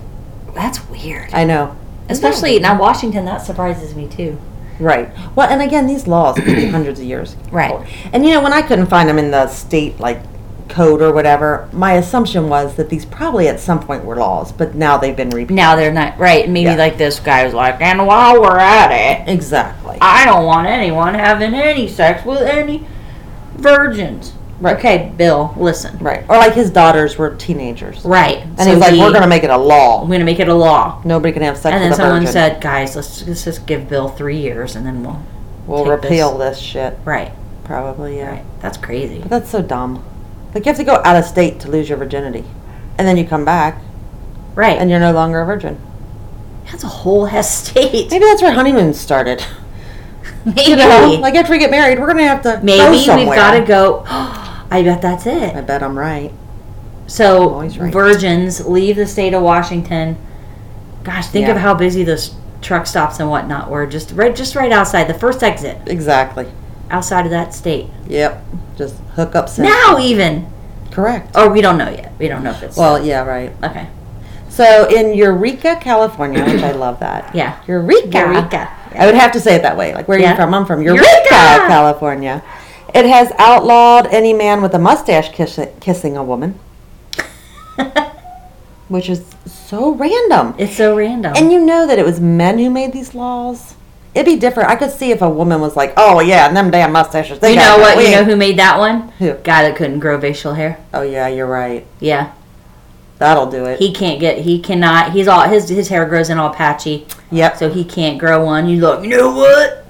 that's weird. I know. Especially now, Washington. That surprises me too. Right. Well, and again, these laws could be hundreds of years. Right. old. And you know, when I couldn't find them in the state like code or whatever, my assumption was that these probably at some point were laws, but now they've been repealed. Now they're not right. Maybe Yeah. like this guy was like, and while we're at it, Exactly. I don't want anyone having any sex with any virgins. Right. Okay, Bill, listen. right. Or like his daughters were teenagers. Right. And he's like, we're going to make it a law. We're going to make it a law. Nobody can have sex And then with a someone virgin. said, guys, let's, let's just give Bill three years and then we'll. we'll take this." repeal this. shit. Right. Probably, yeah. Right. That's crazy. But that's so dumb. Like you have to go out of state to lose your virginity. And then you come back Right. and you're no longer a virgin. that's a whole Hess state. Maybe that's where honeymoons started. Maybe. You know, like after we get married, we're gonna have to Maybe go we've got to go. I bet that's it. I bet I'm right. So Always right. virgins leave the state of Washington. Gosh, think Yeah. of how busy this truck stops and whatnot were just right just right outside the first exit Exactly. outside of that state. Yep. Just hook up. Center. Now even. Correct. Or we don't know yet. We don't know if it's Well, yeah, right. okay. So in Eureka, California, which I love that. Yeah. Eureka. Eureka. I would have to say it that way. Like, where are you from? I'm from Eureka, Eureka! California. It has outlawed any man with a mustache kiss- kissing a woman, which is so random. It's so random. And you know that it was men who made these laws. It'd be different. I could see if a woman was like, "Oh yeah, and them damn mustaches." You know what? You know who made that one? Who? Guy that couldn't grow facial hair. Oh yeah, you're right. Yeah. That'll do it. He can't get. He cannot. He's all his his hair grows in all patchy, yep. so he can't grow one. You look. You know what?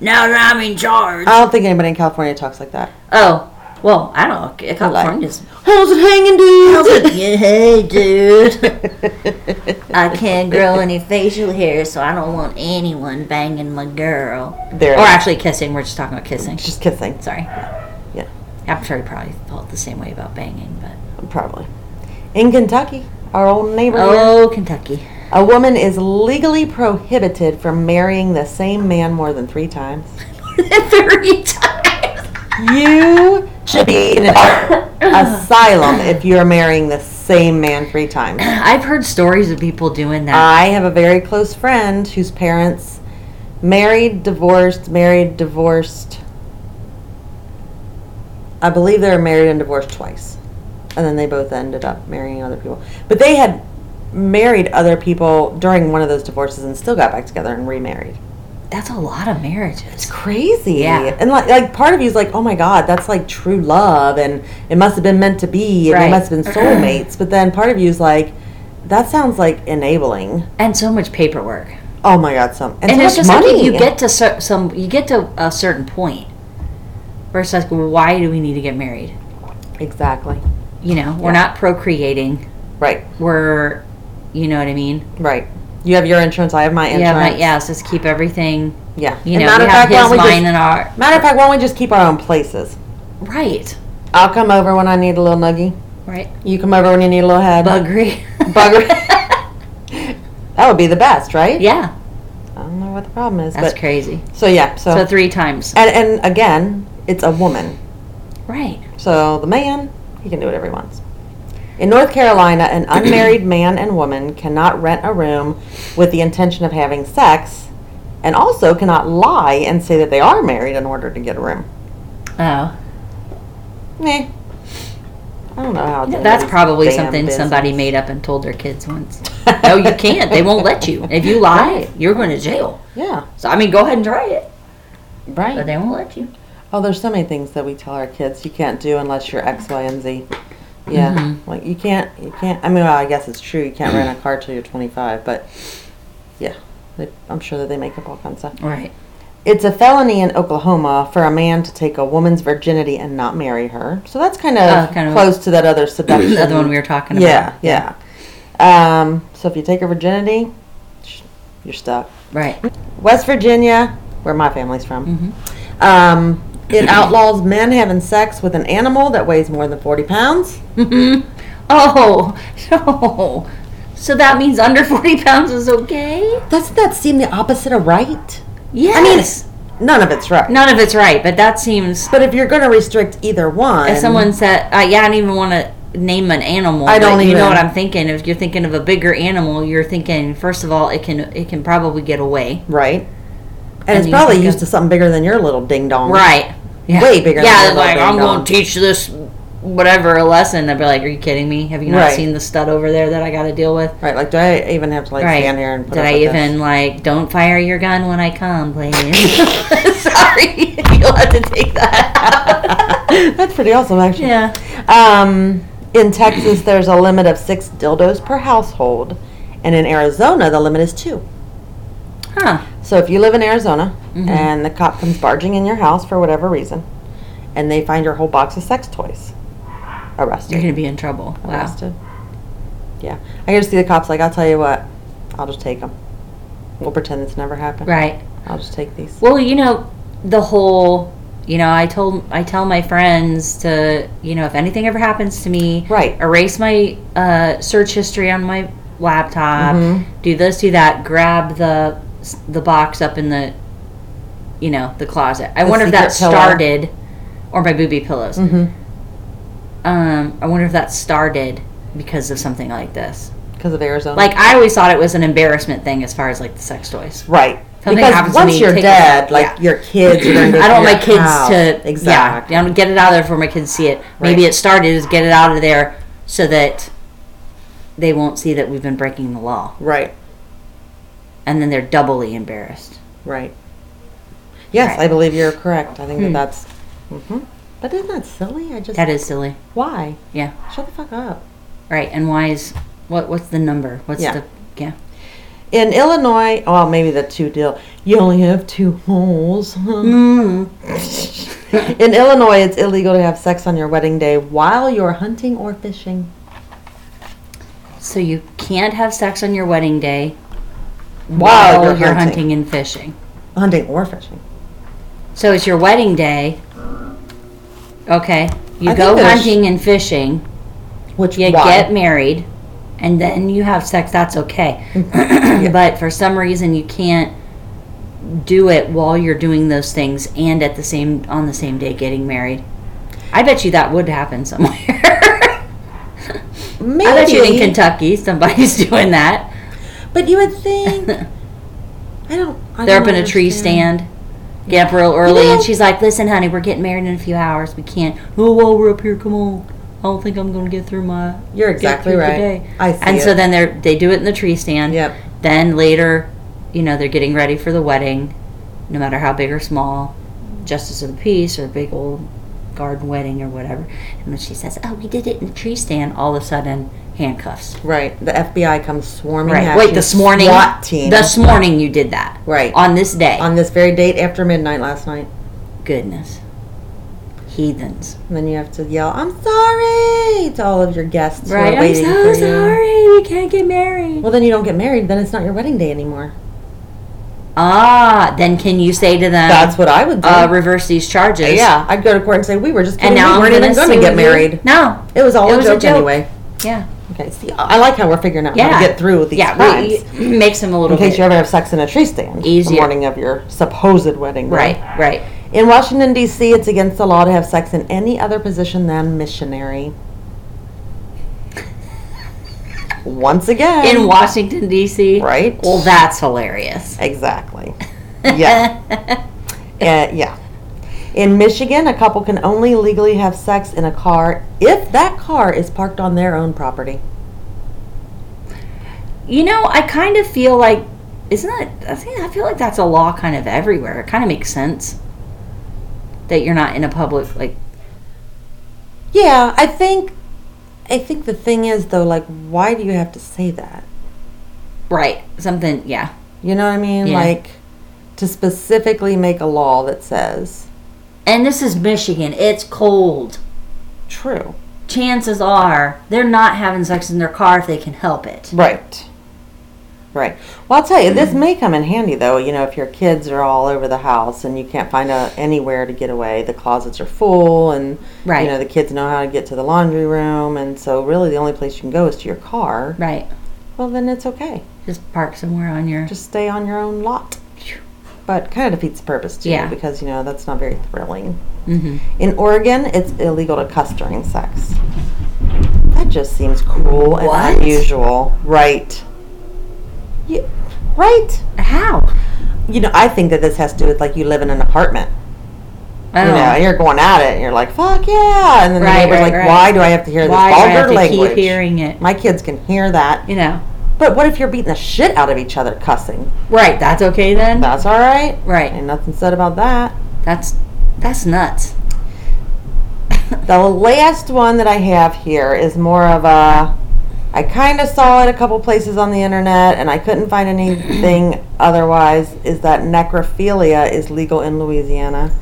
Now that I'm in charge. I don't think anybody in California talks like that. oh, well, I don't know. California's. How's it hanging, dude? yeah, hey, dude. I can't grow any facial hair, so I don't want anyone banging my girl. there. Or actually kissing. We're just talking about kissing. just kissing. Sorry. Yeah. I'm sure he probably felt the same way about banging, but. Probably. In Kentucky, our old neighbor here, Oh, Kentucky. a woman is legally prohibited from marrying the same man more than three times. Three times. You should be in an asylum if you're marrying the same man three times. I've heard stories of people doing that. I have a very close friend whose parents married, divorced, married, divorced. I believe they were married and divorced twice. And then they both ended up marrying other people. But they had married other people during one of those divorces and still got back together and remarried. That's a lot of marriages. It's crazy. Yeah. And like like part of you is like, oh my God, that's like true love and it must have been meant to be and Right. they must have been soulmates. but then part of you is like, that sounds like enabling. And so much paperwork. Oh my God, some and, And, so it's much just money. like you get to cer- some, you get to a certain point where it's like, why do we need to get married? exactly You know, we're Yeah. not procreating. right, We're, you know what I mean? right. You have your insurance. I have my insurance. Yeah, but yeah, let's just keep everything. yeah. You And know, matter we of have fact, why his, don't we mine, just, and our. matter of fact, why don't we just keep our own places? Right. I'll come over when I need a little nuggy. Right. You come over when you need a little head. Buggery. Buggery. that would be the best, right? yeah, I don't know what the problem is, that's but crazy. so yeah. So, So three times. and and again, it's a woman. Right. So the man, he can do whatever he wants. In North Carolina, an unmarried man and woman cannot rent a room with the intention of having sex, and also cannot lie and say that they are married in order to get a room. Oh. Meh. I don't know how. it's That's probably something business. somebody made up and told their kids once. no, you can't. They won't let you. If you lie, Right. you're going to jail. Yeah, So I mean, go ahead and try it, Right. but they won't let you. Oh, there's so many things that we tell our kids you can't do unless you're X, Y, and Z. Yeah, Mhm. like you can't, you can't. I mean, well, I guess it's true. You can't rent a car till you're 25, but yeah, they, I'm sure that they make up all kinds of stuff. Right. It's a felony in Oklahoma for a man to take a woman's virginity and not marry her. So that's kind of, Oh, kind of- close to that other seduction. The other one we were talking about. Yeah, yeah. Um, so if you take her virginity, you're stuck. Right. West Virginia, where my family's from, Mhm. um, it outlaws men having sex with an animal that weighs more than 40 pounds. Oh no. So that means under forty pounds is okay. Doesn't that seem the opposite of right? Yes. I mean, none of it's right. None of it's right, but that seems. But if you're going to restrict either one, If someone said, uh, "Yeah, I don't even want to name an animal," I don't Even, You know what I'm thinking? If you're thinking of a bigger animal, you're thinking first of all, it can it can probably get away. right? And, it's you probably think used of- to something bigger than your little ding dong. Right. Yeah. Way bigger than Yeah, your little like I'm going to teach this whatever a lesson. I'd be like, "Are you kidding me? Have you not Right. seen the stud over there that I got to deal with?" Right. Like, do I even have to like right. stand here and put Did up I with even this? like don't fire your gun when I come, please? Sorry, you'll have to take that. Out. That's pretty awesome, actually. yeah. Um, in Texas, there's a limit of six dildos per household, and in Arizona, the limit is two. Huh. So if you live in Arizona Mhm. and the cop comes barging in your house for whatever reason, and they find your whole box of sex toys, arrested. You're gonna be in trouble. Wow. arrested. Yeah, I can to see the cops like, I'll tell you what, I'll just take them. We'll pretend this never happened. Right. I'll just take these. Well, you know, the whole, you know, I told, I tell my friends to, you know, if anything ever happens to me, Right. erase my uh, search history on my laptop, Mhm. do this, do that, grab the the box up in the, you know, the closet. I The wonder if that pillow. started, or my booby pillows. Mm-hmm. Um, I wonder if that started because of something like this. Because of Arizona. Like I always thought it was an embarrassment thing as far as like the sex toys. right. Something because happens to once me, you're dead, like Yeah. your kids are going to I don't want my kids to Exactly. Yeah, I don't get it out of there before my kids see it. Maybe Right. it started as get it out of there so that they won't see that we've been breaking the law, Right. And then they're doubly embarrassed. Right. Yes, Right. I believe you're correct. I think Hmm. that that's. hmm But isn't that silly? I just. That is silly. Why? Yeah. Shut the fuck up. Right. And why is what? What's the number? What's Yeah. the? Yeah. In Illinois, well, maybe the two deal. You only have two holes. Mm. In Illinois, it's illegal to have sex on your wedding day while you're hunting or fishing. So you can't have sex on your wedding day While you're hunting. hunting and fishing. Hunting or fishing. So it's your wedding day. Okay. You I go think there's- hunting and fishing. Which You why? get married, and then you have sex. That's okay. Mm-hmm. But for some reason, you can't do it while you're doing those things and at the same on the same day getting married. I bet you that would happen somewhere. Maybe. I bet you in Kentucky somebody's doing that. But you would think. I don't. I They're don't up in a tree understand. stand. Get up real early, know- and she's like, "Listen, honey, we're getting married in a few hours. We can't. Oh, well, we're up here. Come on. I don't think I'm going to get through my. You're get exactly through the right. day." I see And it. so then they are they do it in the tree stand. Yep. Then later, you know, they're getting ready for the wedding, no matter how big or small, justice of the peace or big old garden wedding or whatever. And then she says, "Oh, we did it in the tree stand." All of a sudden, handcuffs. Right. The FBI comes swarming Right. at Wait, you, this morning. SWAT team. This morning you did that. Right. On this day. on this very date after midnight last night. Goodness. Heathens. And then you have to yell, "I'm sorry" to all of your guests Right. I'm so for you. sorry. We can't get married. Well, then you don't get married. Then it's not your wedding day anymore. Ah, then can you say to them, That's what I would do. uh, reverse these charges? yeah, I'd go to court and say we were just And kidding. now we weren't even going to get you." married. No. It was all It a, was a joke joke. anyway. Yeah. Okay. See, I like how we're figuring out how Yeah. to get through these yeah. crimes. We, makes them a little in case bit you ever have sex in a tree stand the Easier. morning of your supposed wedding. right. Right. In Washington D.C., it's against the law to have sex in any other position than missionary. Once again. In Washington D.C. Right. Well, that's hilarious. Exactly. Yeah. Uh, yeah. In Michigan, a couple can only legally have sex in a car if that car is parked on their own property. You know, I kind of feel like, isn't that? I think I feel like that's a law kind of everywhere. It kind of makes sense that you're not in a public like. Yeah, I think. I think the thing is though, like, why do you have to say that? Right. Something. Yeah. You know what I mean? Yeah. Like, to specifically make a law that says And this is Michigan. It's cold. true. Chances are they're not having sex in their car if they can help it. Right. Right. Well, I'll tell you, this may come in handy though. You know, if your kids are all over the house and you can't find a, anywhere to get away, the closets are full, and Right. you know the kids know how to get to the laundry room, and so really the only place you can go is to your car. Right. Well, then it's okay. Just park somewhere on your. Just stay on your own lot. But kind of defeats the purpose too, Yeah. because you know that's not very thrilling. hmm In Oregon, it's illegal to cuss during sex. That just seems cruel and unusual. Right. Yeah, right? How? You know, I think that this has to do with like you live in an apartment. Oh. You know, and you're going at it and you're like, fuck yeah. And then Right, the neighbor's right, like, right. why do I have to hear this Why I vulgar language? keep hearing it? My kids can hear that. You know. But what if you're beating the shit out of each other cussing? Right. That's okay then. That's all right. Right. Ain't nothing said about that. That's that's nuts. The last one that I have here is more of a. I kind of saw it a couple places on the internet, and I couldn't find anything otherwise. Is that necrophilia is legal in Louisiana?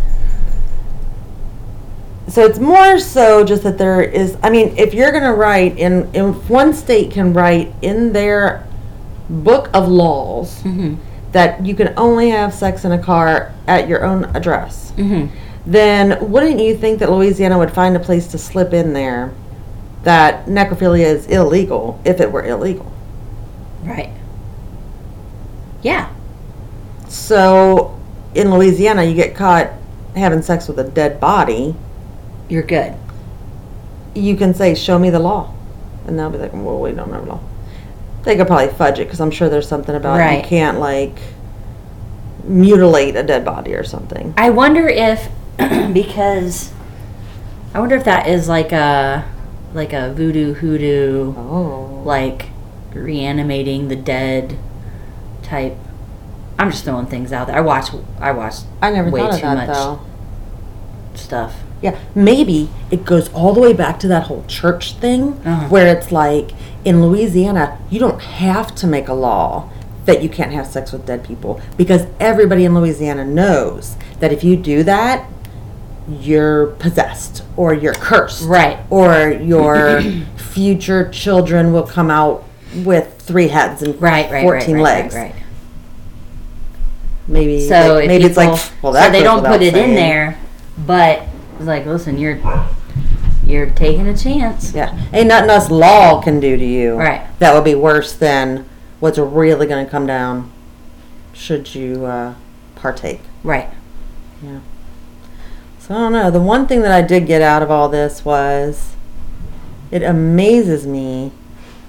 So it's more so just that there is. I mean, if you're going to write in, if one state can write in their book of laws hmm that you can only have sex in a car at your own address hmm then wouldn't you think that Louisiana would find a place to slip in there that necrophilia is illegal if it were illegal? Right. Yeah. So in Louisiana, you get caught having sex with a dead body, You're good. you can say, "Show me the law," and they'll be like, "Well, we don't have law." They could probably fudge it because I'm sure there's something about Right. you can't like mutilate a dead body or something. I wonder if because I wonder if that is like a like a voodoo hoodoo Oh, like reanimating the dead type. I'm just throwing things out there. I watch I watch I never way too much though. stuff. Yeah, maybe it goes all the way back to that whole church thing Uh-huh. where it's like in Louisiana, you don't have to make a law that you can't have sex with dead people because everybody in Louisiana knows that if you do that, you're possessed or you're cursed. Right. Or your future children will come out with three heads and Right, right, 14 right, legs. right, right. Maybe So like, maybe it's like well that so they don't put it in there, but it's like, listen, you're you're taking a chance. Yeah, ain't nothing us law can do to you. Right. That would be worse than what's really going to come down. Should you uh, partake? Right. Yeah. So I don't know. The one thing that I did get out of all this was, it amazes me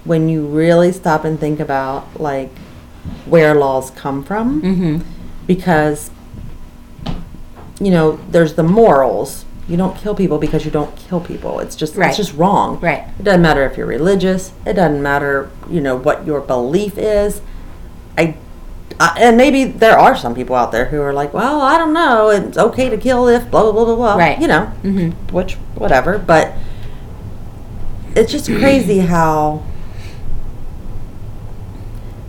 when you really stop and think about like where laws come from, Mm-hmm. because you know there's the morals. You don't kill people because you don't kill people. It's just Right. it's just wrong. Right. It doesn't matter if you're religious. It doesn't matter, you know, what your belief is. I, I and maybe there are some people out there who are like, well, I don't know. It's okay to kill if blah blah blah blah blah. Right. You know, Mm-hmm. which whatever. But it's just crazy how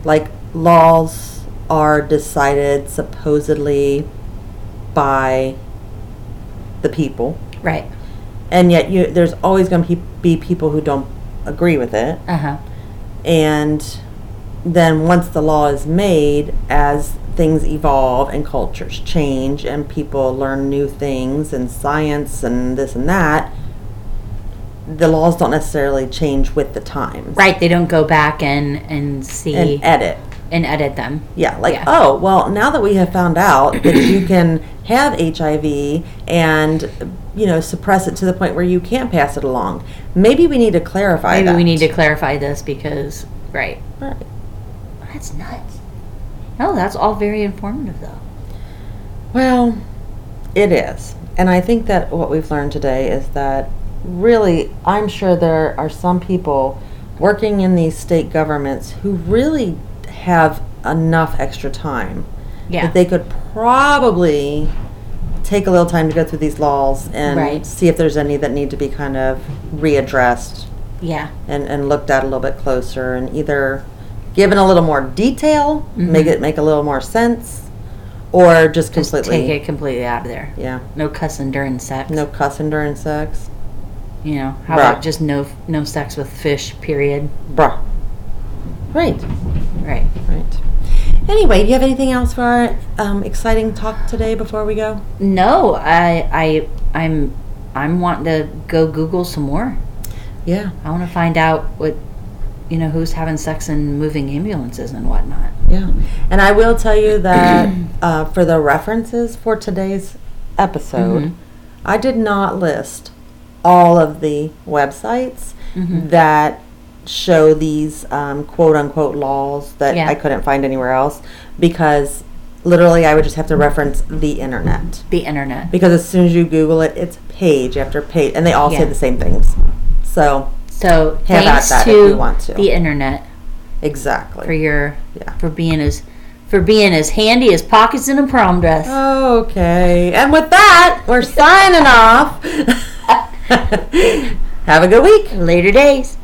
like laws are decided supposedly by the people Right. and yet you there's always going to be people who don't agree with it Uh huh. and then once the law is made as things evolve and cultures change and people learn new things and science and this and that the laws don't necessarily change with the times Right. They don't go back and and see and and, edit them. yeah like Yeah. oh well now that we have found out that you can have hiv and you know suppress it to the point where you can't pass it along maybe we need to clarify Maybe that we need to clarify this because right. Right. That's nuts. No, that's all very informative though. Well, it is. And I think that what we've learned today is that really, I'm sure there are some people working in these state governments who really have enough extra time Yeah. that they could probably take a little time to go through these laws and Right. see if there's any that need to be kind of readdressed yeah. and, and looked at a little bit closer and either given a little more detail, Mhm. make it make a little more sense, or just Just completely take it completely out of there. yeah. No cussing during sex. No cussing during sex. You know, how about just no no sex with fish? Period. Bruh. Right, Right. right. Anyway, do you have anything else for our um, exciting talk today before we go? No, I I I'm I'm wanting to go Google some more. Yeah, I want to find out what you know who's having sex in moving ambulances and whatnot. yeah. And I will tell you that uh, for the references for today's episode, Mhm. I did not list all of the websites Mhm. that show these um, quote unquote laws that Yeah. I couldn't find anywhere else because literally I would just have to reference the internet. The internet. Because as soon as you Google it, it's page after page, and they all say Yeah. the same things. So So Have at thanks that if to you want to. the internet Exactly. for exactly. your Yeah. for being as for being as handy as pockets in a prom dress. Okay, and with that, we're signing off. Have a good week. Later days.